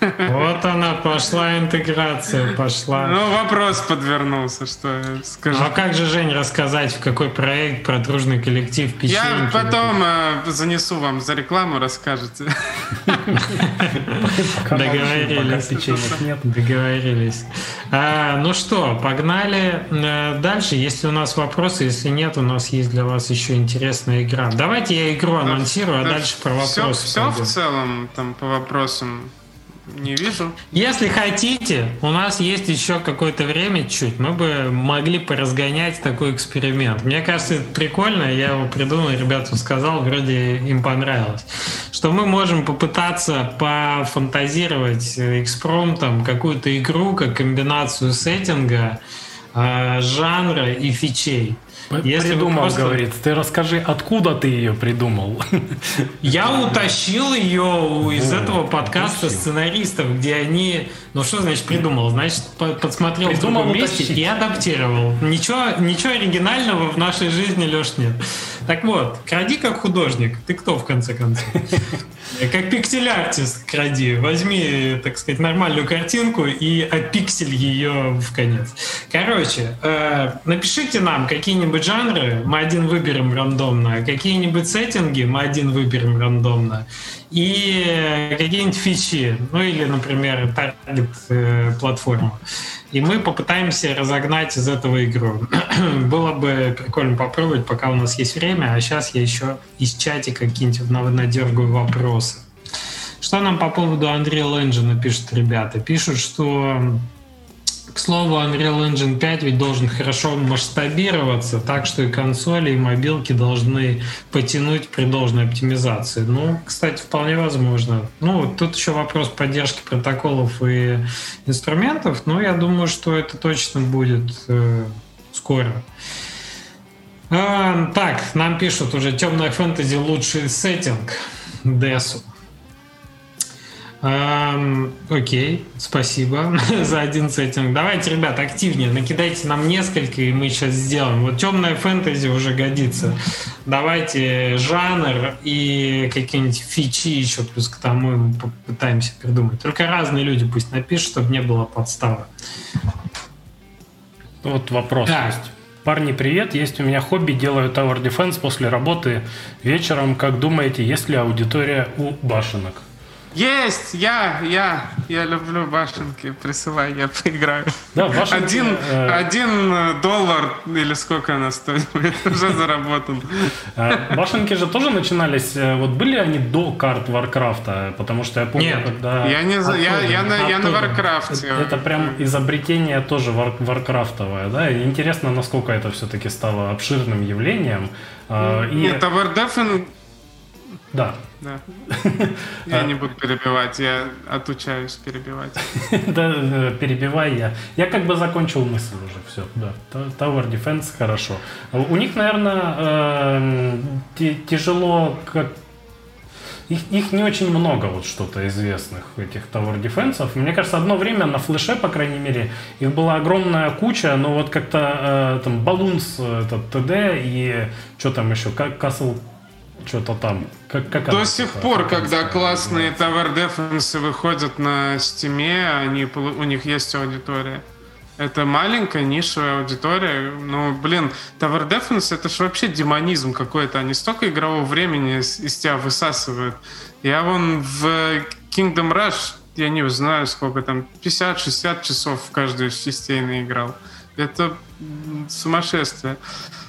Вот она, пошла интеграция, пошла. Ну, вопрос подвернулся, что скажу. Ну, а как же, Жень, рассказать, в какой проект про дружный коллектив печеньки? Я потом э, занесу вам за рекламу, расскажете. Договорились. Договорились. А, ну что, погнали э, дальше. Если у нас вопросы, если нет, у нас есть для вас еще интересная игра. Давайте я игру анонсирую, а дальше про вопросы. Все в целом там по вопросам не вижу. Если хотите, у нас есть еще какое-то время чуть, мы бы могли поразгонять такой эксперимент. Мне кажется, это прикольно, я его придумал, ребятам сказал, вроде им понравилось. Что мы можем попытаться пофантазировать экспромтом какую-то игру, как комбинацию сеттинга, э, жанра и фичей. Если придумал, просто... говорит. Ты расскажи, откуда ты ее придумал? Я утащил ее из этого подкаста сценаристов, где они... Ну что значит придумал? Значит, подсмотрел в другом месте и адаптировал. Ничего, ничего оригинального в нашей жизни, Леш, нет. Так вот, кради как художник. Ты кто, в конце концов? Как пиксель-артист кради. Возьми, так сказать, нормальную картинку и опиксель ее в конец. Короче, э, напишите нам какие-нибудь жанры, мы один выберем рандомно, какие-нибудь сеттинги мы один выберем рандомно, и какие-нибудь фичи, ну или, например, таргет э, платформу и мы попытаемся разогнать из этого игру. Было бы прикольно попробовать, пока у нас есть время, а сейчас я еще из чатика какие-нибудь надергаю вопросы. Что нам по поводу Unreal Engine пишут ребята? Пишут, что К слову, Unreal Engine 5 ведь должен хорошо масштабироваться, так что и консоли, и мобилки должны потянуть при должной оптимизации. Ну, кстати, вполне возможно. Ну, тут еще вопрос поддержки протоколов и инструментов, но я думаю, что это точно будет э, скоро. А, так, нам пишут уже темная фэнтези лучший сеттинг Десу. Эм, окей, спасибо за один сеттинг. Давайте, ребят, активнее, накидайте нам несколько, и мы сейчас сделаем. Вот темная фэнтези уже годится. Давайте жанр и какие-нибудь фичи еще плюс к тому мы попытаемся придумать. Только разные люди пусть напишут, чтобы не было подставы. Вот вопрос так. есть. Парни, привет. Есть у меня хобби, делаю Tower Defense после работы вечером. Как думаете, есть ли аудитория у башенок? Есть, я, я, я люблю башенки, присылай, я поиграю. Да, башенки... Один, э... один доллар или сколько она стоит, уже заработан. А, башенки же тоже начинались, э, вот были они до карт Варкрафта, потому что я помню, Нет, когда... я, не, я, я, на, я на Варкрафте. Это, прям изобретение тоже вар, варкрафтовое, да, интересно, насколько это все-таки стало обширным явлением. А, и... Нет, Tower Defense да. Да. Я не буду перебивать, я отучаюсь перебивать. Да, э, перебивай я. Я как бы закончил мысль уже, все, да. Tower Defense хорошо. У них, наверное, эм, тяжело как их, их не очень много вот что-то известных, этих Tower Defense. Мне кажется, одно время на флеше, по крайней мере, их была огромная куча, но вот как-то э, там Balloons, э, этот ТД и что там еще, Castle что-то там. Как, как До сих пор, когда классные Tower Defense выходят на стиме, они, у них есть аудитория. Это маленькая нишевая аудитория. Ну, блин, Tower Defense это же вообще демонизм какой-то. Они столько игрового времени из, из тебя высасывают. Я вон в Kingdom Rush, я не знаю сколько там, 50-60 часов в каждую из частей наиграл. Это сумасшествие.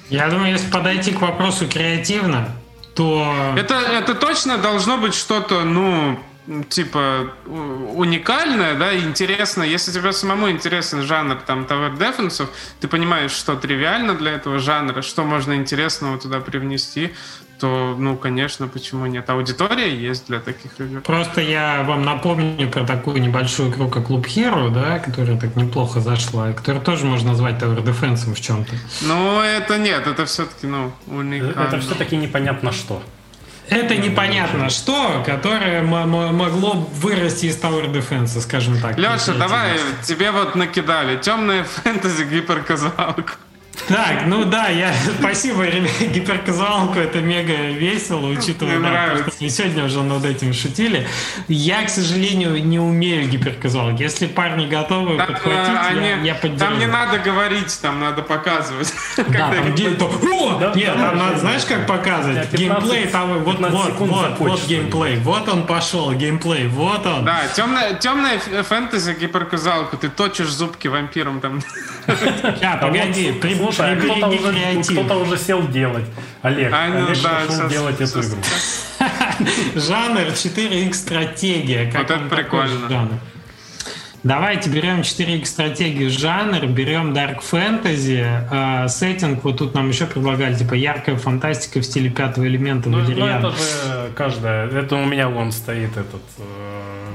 Я думаю, если подойти к вопросу креативно, то... Это, это точно должно быть что-то, ну, типа уникальное, да, интересно. Если тебе самому интересен жанр там Tower Defense, ты понимаешь, что тривиально для этого жанра, что можно интересного туда привнести, то, ну, конечно, почему нет? Аудитория есть для таких игр. Просто я вам напомню про такую небольшую игру, как Club Hero, да, которая так неплохо зашла, которую тоже можно назвать Tower Defense в чем-то. Ну, это нет, это все-таки, ну, уникально. Это все-таки непонятно что. Это непонятно что, которое могло вырасти из Tower Defense, скажем так. Леша, давай, тебе вот накидали. Темная фэнтези гиперказуалку. Так, ну да, я спасибо, гиперказуалку, это мега весело, учитывая, да, что мы сегодня уже над этим шутили. Я, к сожалению, не умею гиперказуалки. Если парни готовы там, подхватить, они, я, я поддержу. Там не надо говорить, там надо показывать. Да, там где то... О! Нет, там надо, знаешь, как показывать? Геймплей там, вот, вот, вот, вот геймплей. Вот он пошел, геймплей, вот он. Да, темная, темная фэнтези гиперказуалка, ты точишь зубки вампиром там. Да, погоди, Слушай, а кто-то уже, кто уже сел делать. Олег, а, ну, Олег да, решил делать эту игру. Жанр 4X стратегия. Как вот это прикольно. Жанр? Давайте берем 4X стратегию жанр, берем Dark Fantasy, э, сеттинг, вот тут нам еще предлагали, типа, яркая фантастика в стиле пятого элемента. Ну, ну это же каждая, это у меня вон стоит этот, э,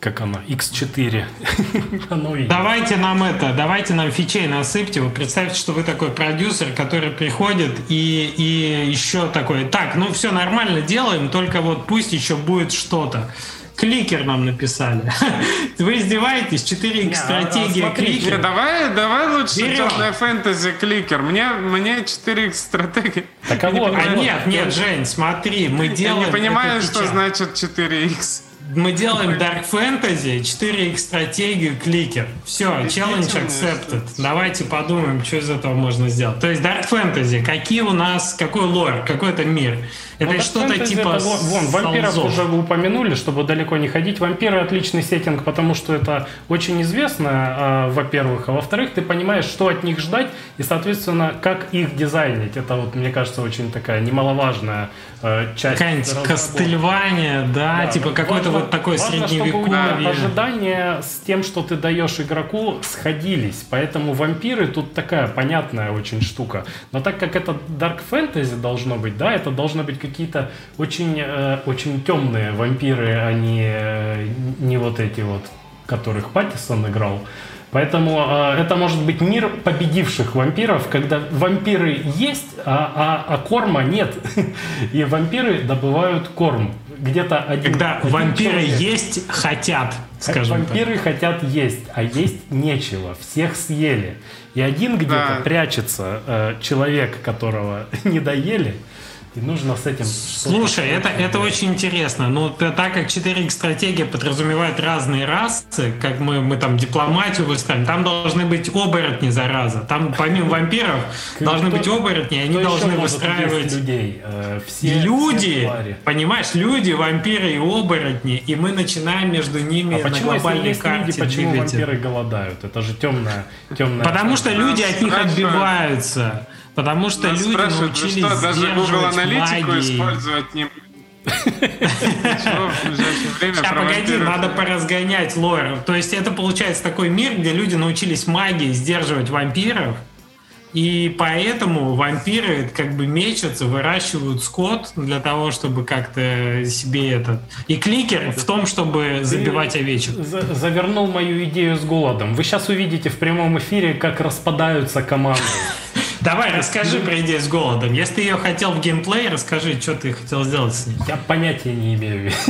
как она, X4. давайте нам это, давайте нам фичей насыпьте. Вы представьте, что вы такой продюсер, который приходит и, и еще такой, так, ну все нормально делаем, только вот пусть еще будет что-то. Кликер нам написали. Вы издеваетесь? 4 стратегия а, кликер. давай, давай лучше темная фэнтези кликер. Мне, мне 4 стратегия. Так а вот, а нет, нет, Жень, смотри, мы делаем... Я не понимаю, что значит 4X мы делаем Dark Fantasy, 4X стратегию, кликер. Все, challenge accepted. Давайте подумаем, что из этого можно сделать. То есть Dark Fantasy, какие у нас, какой лор, какой это мир? Это ну, что-то типа... Это, вон, вампиров солзов. уже упомянули, чтобы далеко не ходить. Вампиры отличный сеттинг, потому что это очень известно, э, во-первых. А во-вторых, ты понимаешь, что от них ждать и, соответственно, как их дизайнить. Это вот, мне кажется, очень такая немаловажная э, часть. Какая-нибудь Кастельвания, да, да, типа какой-то вот такое важно, средневековье. Чтобы ожидания с тем, что ты даешь игроку, сходились. Поэтому вампиры тут такая понятная очень штука. Но так как это Dark Fantasy должно быть, да, это должны быть какие-то очень, э, очень темные вампиры, а не, э, не вот эти вот, которых Паттисон играл. Поэтому э, это может быть мир победивших вампиров, когда вампиры есть, а, а, а корма нет. И вампиры добывают корм. Где-то один. Когда один вампиры человек. есть, хотят, скажем Вампиры хотят есть, а есть нечего. Всех съели. И один где-то Да. прячется э, человек, которого не доели. И нужно с этим... Слушай, это, это очень интересно. Но т- так как 4X стратегия подразумевает разные расы, как мы, мы там дипломатию выстраиваем, там должны быть оборотни, зараза. Там помимо вампиров должны Кто- быть оборотни, и они должны выстраивать людей. Э, все, люди, понимаешь, люди, вампиры и оборотни, и мы начинаем между ними А на почему, если глобальной есть люди, карте почему вампиры голодают? Это же темная, темная... Потому что люди от них отбиваются. Потому что Нас люди научились что, даже Google сдерживать аналитику магией. использовать не... Про погоди, надо поразгонять лор. То есть это получается такой мир, где люди научились магией сдерживать вампиров, и поэтому вампиры как бы мечутся, выращивают скот для того, чтобы как-то себе этот... И кликер в том, чтобы забивать овечек. За- Завернул мою идею с голодом. Вы сейчас увидите в прямом эфире, как распадаются команды. Давай, расскажи про идею с голодом. Если ты ее хотел в геймплей, расскажи, что ты хотел сделать с ней. Я понятия не имею.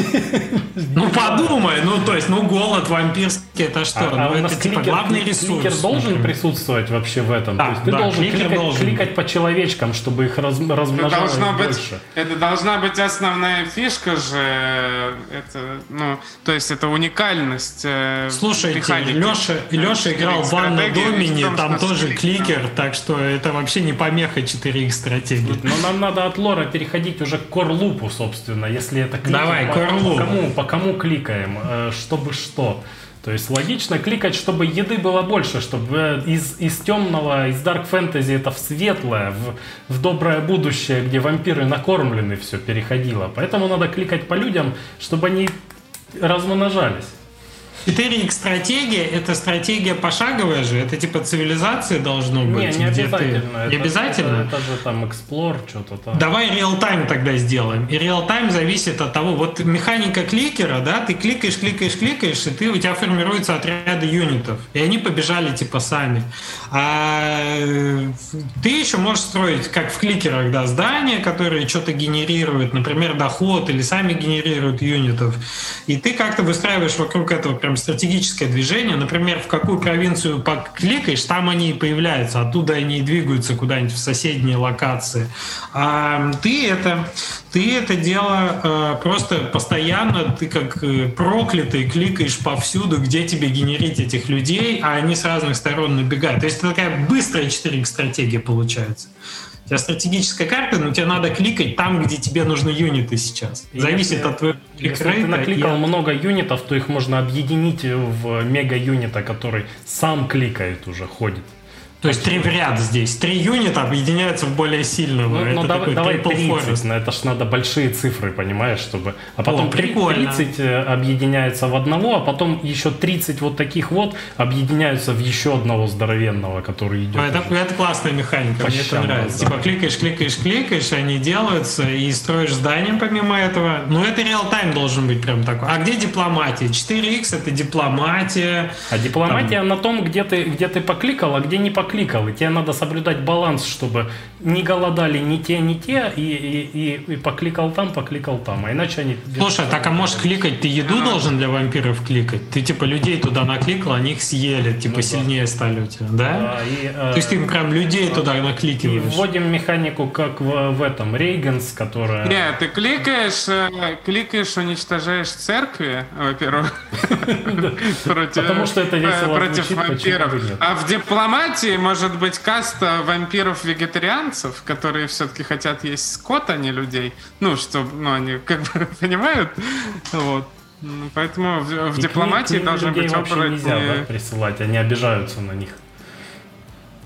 Ну подумай, ну то есть, ну голод вампирский, это что? А- а ну нас это типа кликер- главный кликер ресурс. должен например. присутствовать вообще в этом. Да, То есть ты да, должен кликер кликать, должен. кликать по человечкам, чтобы их раз- Это размножалось должно быть, больше. это должна быть основная фишка же, это, ну, то есть это уникальность. э, Слушайте, механики. Леша, Леша играл в Анна Стратегия Домини, там тоже клик, кликер, так что это вообще не помеха 4X стратегии. Но нам надо от лора переходить уже к корлупу, собственно, если это кликер. Давай, по, корлуп. по кому, по кому кликаем, э, чтобы что. То есть логично кликать, чтобы еды было больше, чтобы э, из, из темного, из Dark Fantasy это в светлое, в, в доброе будущее, где вампиры накормлены, все переходило. Поэтому надо кликать по людям, чтобы они размножались. 4X стратегия это стратегия пошаговая же, это типа цивилизации должно быть. не, не где ты- обязательно. Не Это- обязательно? Это, это же там Explore, что-то там. Давай реал-тайм тогда сделаем. И реал-тайм зависит от того, вот механика кликера, да, ты кликаешь, кликаешь, кликаешь, и ты, у тебя формируются отряды юнитов. И они побежали типа сами. А э, ты еще можешь строить, как в кликерах, да, здания, которые что-то генерируют, например, доход, или сами генерируют юнитов. И ты как-то выстраиваешь вокруг этого прям стратегическое движение. Например, в какую провинцию покликаешь, там они и появляются. Оттуда они и двигаются куда-нибудь в соседние локации. А ты это, ты это дело э, просто постоянно, ты как э, проклятый кликаешь повсюду, где тебе генерить этих людей, а они с разных сторон набегают. То есть это такая быстрая 4 стратегия получается. У тебя стратегическая карта, но тебе надо кликать там, где тебе нужны юниты сейчас. И Зависит если- от твоего Если ты накликал и- много юнитов, то их можно объединить в мега-юнита, который сам кликает уже, ходит. То есть три в ряд здесь. Три юнита объединяются в более сильного. Ну, Это ну, давай, такой давай triple 30, forest. но это ж надо большие цифры, понимаешь, чтобы... А потом О, три- прикольно. 30 э, объединяется в одного, а потом еще 30 вот таких вот объединяются в еще одного здоровенного, который идет. Ну, Это, уже. это классная механика, По мне это нравится. раздавать. Типа кликаешь, кликаешь, кликаешь, они делаются, и строишь здание помимо этого. Ну, это реал-тайм должен быть прям такой. А где дипломатия? 4X это дипломатия. А дипломатия на том, где ты, где ты покликал, а где не покликал. И тебе надо соблюдать баланс, чтобы не голодали ни те, ни те, и, и, и, и покликал там, покликал там. А иначе они... Слушай, так а можешь кликать, ты еду должен для вампиров кликать? Ты типа людей туда накликал, они их съели, типа Ну да. сильнее стали у тебя, да? Да, и, э, То есть ты им прям людей туда и накликиваешь. вводим механику, как в, в этом, Рейганс, которая... Нет, ты кликаешь, э, кликаешь, уничтожаешь церкви, во-первых, Потому что это весело э, против вампиров. А в дипломатии может быть каста вампиров-вегетарианцев, которые все-таки хотят есть скот, а не людей. Ну, что, ну, они как бы понимают. Вот. Ну, Поэтому в, в И к ним- дипломатии к ним должны людей быть вообще нельзя оборотни. да, присылать, они обижаются на них.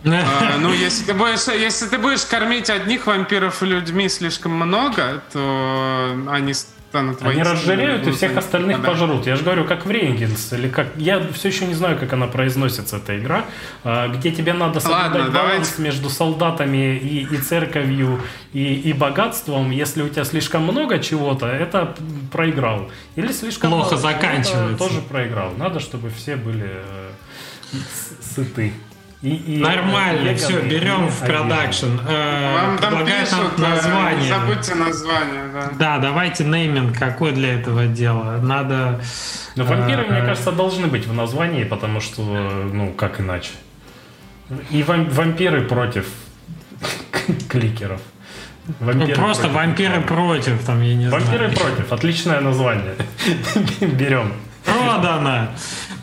А, ну, если ты, будешь, если ты будешь кормить одних вампиров людьми слишком много, то они станут Они разжиреют и всех остальных да. пожрут. Я же говорю, как в Рейнгенс, или как... Я все еще не знаю, как она произносится, эта игра, а, где тебе надо соблюдать Ладно, баланс давайте. между солдатами и, и церковью, и, и богатством. Если у тебя слишком много чего-то, это проиграл. Или слишком Плохо мало, заканчивается. Тоже проиграл. Надо, чтобы все были э, сыты. И, и Нормально, и все, берем в продакшн. Э, Вам там пишут, э, название. Не забудьте название, да. Да, давайте нейминг какой для этого дела. Надо... Но вампиры, э, мне кажется, должны быть в названии, потому что, ну, как иначе. И вампиры против кликеров. Вампиры ну, просто против. вампиры против, там, я не вампиры знаю. Вампиры против, отличное название. Берем. Продано.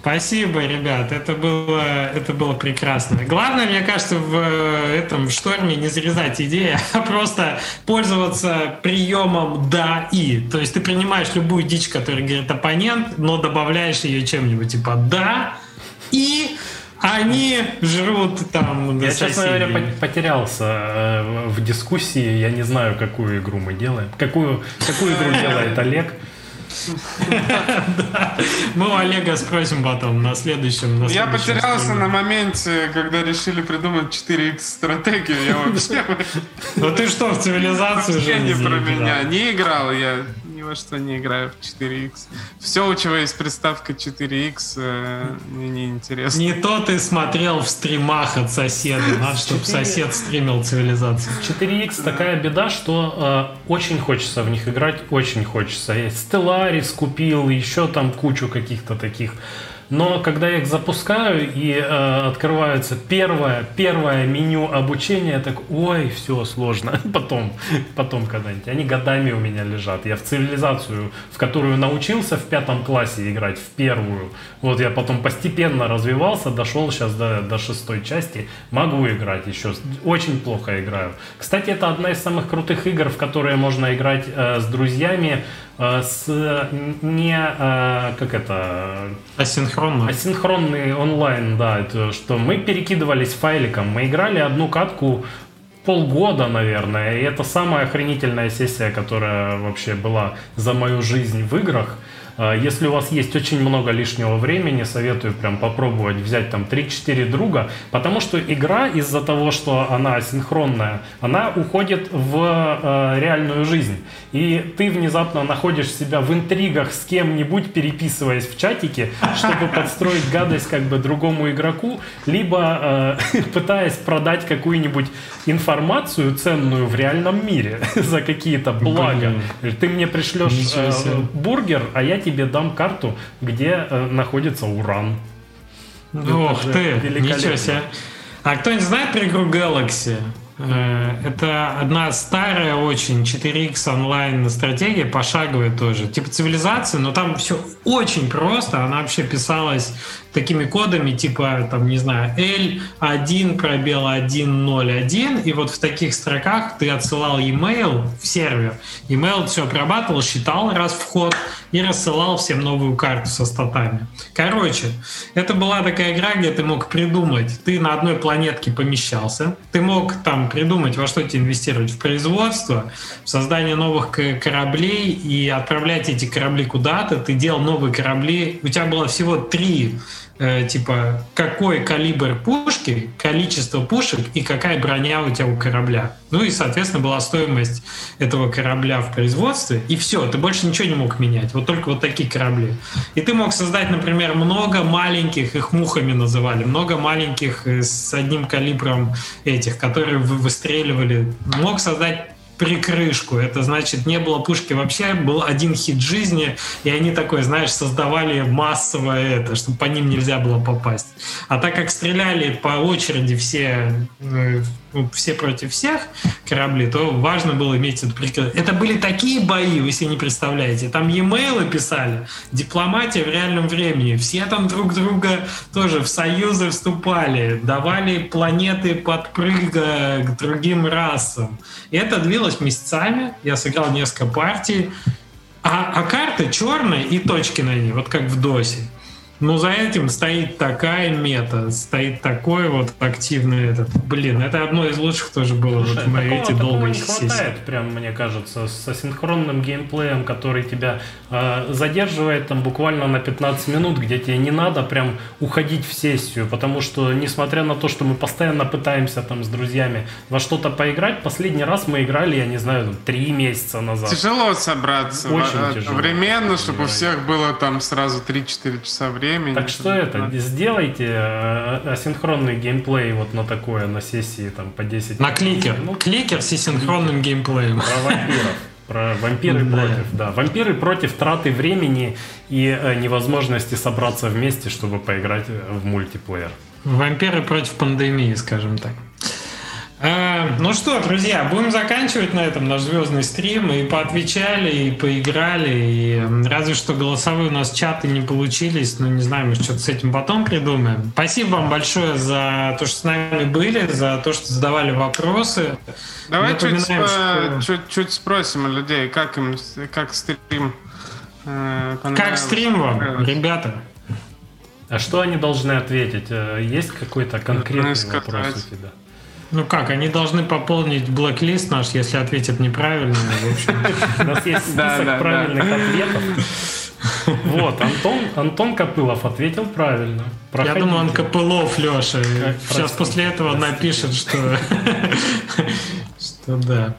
Спасибо, ребят, это было, это было прекрасно. Главное, мне кажется, в э, этом в шторме не зарезать идеи, а просто пользоваться приемом «да» и. То есть ты принимаешь любую дичь, которую говорит оппонент, но добавляешь ее чем-нибудь типа «да» и они жрут там Я, честно говоря, потерялся э, в дискуссии. Я не знаю, какую игру мы делаем. Какую, какую игру делает Олег. Мы у Олега спросим потом на следующем. Я потерялся на моменте, когда решили придумать 4x стратегию. Я вообще... Ну ты что, в цивилизацию уже не про меня. Не играл я ни во что не играю в 4X. Все, у чего есть приставка 4X, э, мне не интересно. Не то ты смотрел в стримах от соседа. Надо, чтобы сосед стримил цивилизацию. 4X такая беда, что э, очень хочется в них играть, очень хочется. Я Stellaris купил, еще там кучу каких-то таких но когда я их запускаю и э, открывается первое, первое меню обучения, так, ой, все сложно. Потом, потом когда-нибудь. Они годами у меня лежат. Я в цивилизацию, в которую научился в пятом классе играть, в первую. Вот я потом постепенно развивался, дошел сейчас до, до шестой части. Могу играть еще. Очень плохо играю. Кстати, это одна из самых крутых игр, в которые можно играть э, с друзьями с не э, как это? Асинхронно. Асинхронный онлайн да это что мы перекидывались файликом. Мы играли одну катку полгода, наверное, и это самая охренительная сессия, которая вообще была за мою жизнь в играх. А, если у вас есть очень много лишнего времени, советую прям попробовать взять там 3-4 друга, потому что игра из-за того, что она асинхронная, она уходит в э, реальную жизнь. И ты внезапно находишь себя в интригах с кем-нибудь, переписываясь в чатике, чтобы подстроить гадость как бы другому игроку, либо э, пытаясь продать какую-нибудь информацию ценную в реальном мире за какие-то блага. Ты мне пришлешь э, бургер, а я тебе дам карту, где э, находится уран. Ох ты, ничего себе. А кто-нибудь знает про игру Galaxy? Э, это одна старая очень 4X онлайн стратегия, пошаговая тоже. Типа цивилизация, но там все очень просто. Она вообще писалась такими кодами, типа, там, не знаю, L1 пробел 101, и вот в таких строках ты отсылал e-mail в сервер. E-mail все обрабатывал, считал раз вход и рассылал всем новую карту со статами. Короче, это была такая игра, где ты мог придумать, ты на одной планетке помещался, ты мог там придумать, во что тебе инвестировать, в производство, в создание новых кораблей и отправлять эти корабли куда-то, ты делал новые корабли, у тебя было всего три э, типа, какой калибр пушки, количество пушек и какая броня у тебя у корабля. Ну и, соответственно, была стоимость этого корабля в производстве, и все, ты больше ничего не мог менять, вот только вот такие корабли. И ты мог создать, например, много маленьких, их мухами называли, много маленьких э, с одним калибром этих, которые выстреливали. Мог создать прикрышку. Это значит, не было пушки вообще, был один хит жизни, и они такой, знаешь, создавали массово это, чтобы по ним нельзя было попасть. А так как стреляли по очереди все э, ну, все против всех корабли, то важно было иметь это прикрытие. Это были такие бои, вы себе не представляете. Там e-mail писали, дипломатия в реальном времени. Все там друг друга тоже в союзы вступали, давали планеты подпрыга к другим расам. И это длилось месяцами. Я сыграл несколько партий. А, а карты черные и точки на ней, вот как в ДОСе. Но за этим стоит такая мета, стоит такой вот активный этот. Блин, это одно из лучших тоже было Слушай, вот в моей эти не сессии. хватает, прям, мне кажется, с асинхронным геймплеем, который тебя э, задерживает там буквально на 15 минут, где тебе не надо прям уходить в сессию, потому что, несмотря на то, что мы постоянно пытаемся там с друзьями во что-то поиграть, последний раз мы играли, я не знаю, там, три месяца назад. Тяжело собраться Очень во- тяжело. одновременно, чтобы у всех было там сразу 3-4 часа времени. Так что это, сделайте э, асинхронный геймплей вот на такое, на сессии там по 10 На кликер. минут. Кликер с асинхронным геймплеем. Про вампиров. Про вампиры Да. против, да. Вампиры против траты времени и э, невозможности собраться вместе, чтобы поиграть э, в мультиплеер. Вампиры против пандемии, скажем так. А, ну что, друзья, будем заканчивать на этом наш звездный стрим. И поотвечали, и поиграли. И разве что голосовые у нас чаты не получились. Ну, не знаю, мы что-то с этим потом придумаем. Спасибо вам большое за то, что с нами были, за то, что задавали вопросы. Давай чуть, что- чуть, чуть спросим у людей, как им, как стрим э, Как стрим вам, ребята? А что они должны ответить? Э, Есть какой-то конкретный Ну, вопрос у тебя? Ну как, они должны пополнить блэк-лист наш, если ответят неправильно. В общем, У нас есть список правильных ответов. Вот, Антон, Антон Копылов ответил правильно. Я Проходите. думаю, он Копылов, Леша. Как, Сейчас простите, после этого напишет, что... Что да.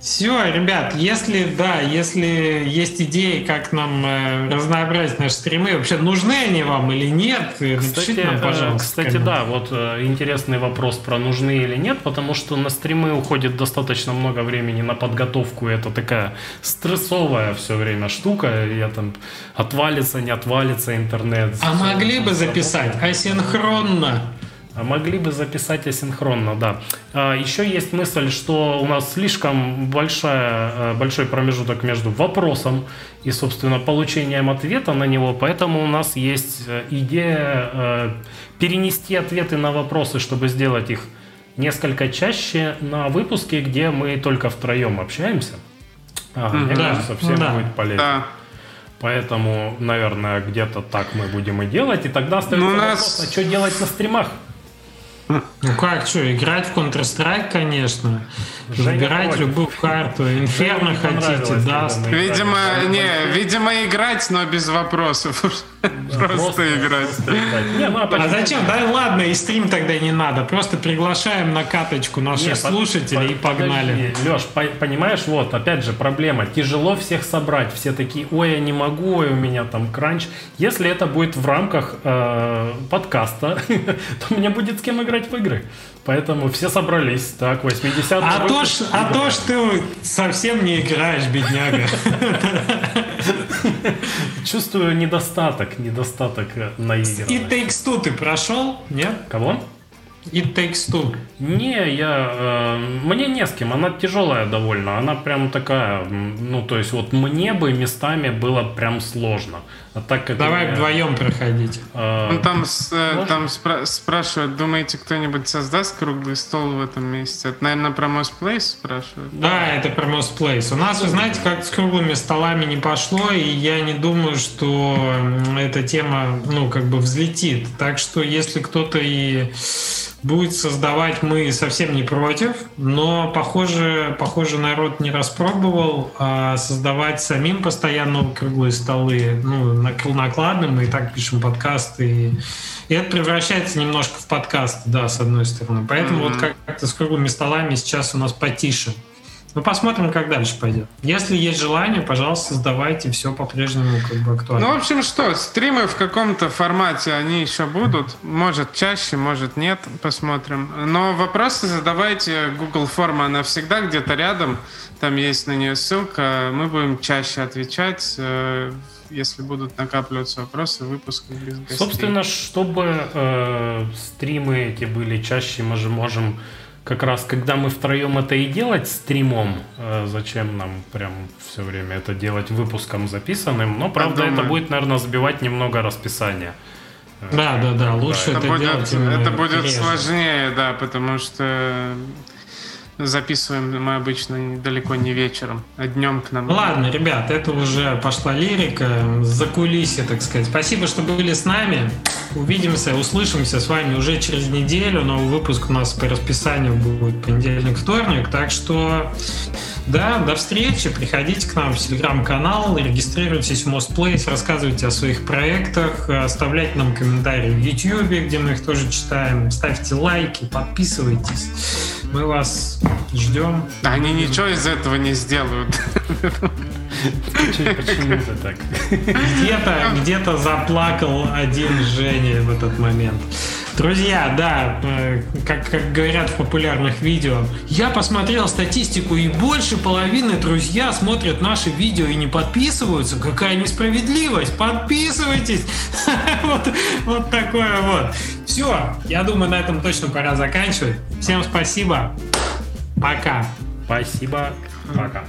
Все, ребят, если да, если есть идеи, как нам э, разнообразить наши стримы, вообще нужны они вам или нет, э, Кстати, напишите нам, э, пожалуйста. кстати, да, вот э, интересный вопрос про нужны или нет, потому что на стримы уходит достаточно много времени на подготовку, это такая стрессовая все время штука, я там отвалится, не отвалится интернет. А могли бы записать асинхронно? А могли бы записать асинхронно, да. А, еще есть мысль, что у нас слишком большая, э, большой промежуток между вопросом и, собственно, получением ответа на него, поэтому у нас есть э, идея э, перенести ответы на вопросы, чтобы сделать их несколько чаще на выпуске, где мы только втроем общаемся. А, мне Да, кажется, всем да. будет полезно. Да. Поэтому, наверное, где-то так мы будем и делать. И тогда остается Ну, у нас- вопрос, а что делать на стримах? Ну как, что, играть в Counter-Strike, конечно. Выбирать любую карту. Инферно хотите, да. Видимо, не, видимо, играть, но без вопросов. Просто играть. ну, А почему? зачем? Да ладно, и стрим тогда не надо. Просто приглашаем на каточку наших слушателей и погнали. Леш, по- понимаешь, вот, опять же, проблема. Тяжело всех собрать. Все такие, ой, я не могу, ой, у меня там кранч. Если это будет в рамках э, подкаста, то мне будет с кем играть в игры. Поэтому все собрались. Так, 80 А то, ж, а то ж ты совсем не играешь, бедняга. Чувствую недостаток, недостаток э, И наигранности. Takes Two ты прошел? Нет? Кого? И Takes Two. Не, я... э, мне не с кем, она тяжелая довольно, она прям такая, ну, то есть вот мне бы местами было прям сложно. А так как... Давай вдвоем проходить. э, Ну, там, с- э, Можно? там спра- спрашивают, думаете, кто-нибудь создаст круглый стол в этом месяце? Это, наверное, про Moss Place спрашивают. Да, это про Most Place. У нас, вы знаете, как с круглыми столами не пошло, и я не думаю, что эта тема, ну, как бы взлетит. Так что, если кто-то и будет создавать, мы совсем не против, но, похоже, похоже народ не распробовал а создавать самим постоянно круглые столы, ну, нак- накладным, мы и так пишем подкасты, и, и это превращается немножко в подкаст, да, с одной стороны. Поэтому вот как- как-то с круглыми столами сейчас у нас потише. Ну, посмотрим, как дальше пойдет. Если есть желание, пожалуйста, создавайте, все по-прежнему как бы актуально. Ну, в общем, что, стримы в каком-то формате, они еще будут. Может, чаще, может, нет. Посмотрим. Но вопросы задавайте. Google форма, она всегда где-то рядом. Там есть на нее ссылка. Мы будем чаще отвечать, э, если будут накапливаться вопросы в выпусках без гостей. Собственно, чтобы э, стримы эти были чаще, мы же можем как раз, когда мы втроем это и делать стримом, э, зачем нам прям все время это делать выпуском записанным, но правда думаю. это будет, наверное, сбивать немного расписание. Да, да, да, лучше это это, будет, делать это будет реже. сложнее, да, потому что записываем мы обычно далеко не вечером, а днем к нам. Ладно, ребят, это уже пошла лирика, за кулисье, так сказать. Спасибо, что были с нами. Увидимся, услышимся с вами уже через неделю. Новый выпуск у нас по расписанию будет понедельник, вторник. Так что да, до встречи. Приходите к нам в телеграм-канал, регистрируйтесь в Place, рассказывайте о своих проектах, оставляйте нам комментарии в YouTube, где мы их тоже читаем. Ставьте лайки, подписывайтесь. Мы вас ждем. Они ничего из этого не сделают. Почему это так? Где-то где заплакал один Женя в этот момент. Друзья, да, э, как, как говорят в популярных видео, я посмотрел статистику, и больше половины друзья смотрят наши видео и не подписываются. Какая несправедливость! Подписывайтесь! Вот, вот такое вот. Все, я думаю, на этом точно пора заканчивать. Всем спасибо. Пока. Спасибо. Пока.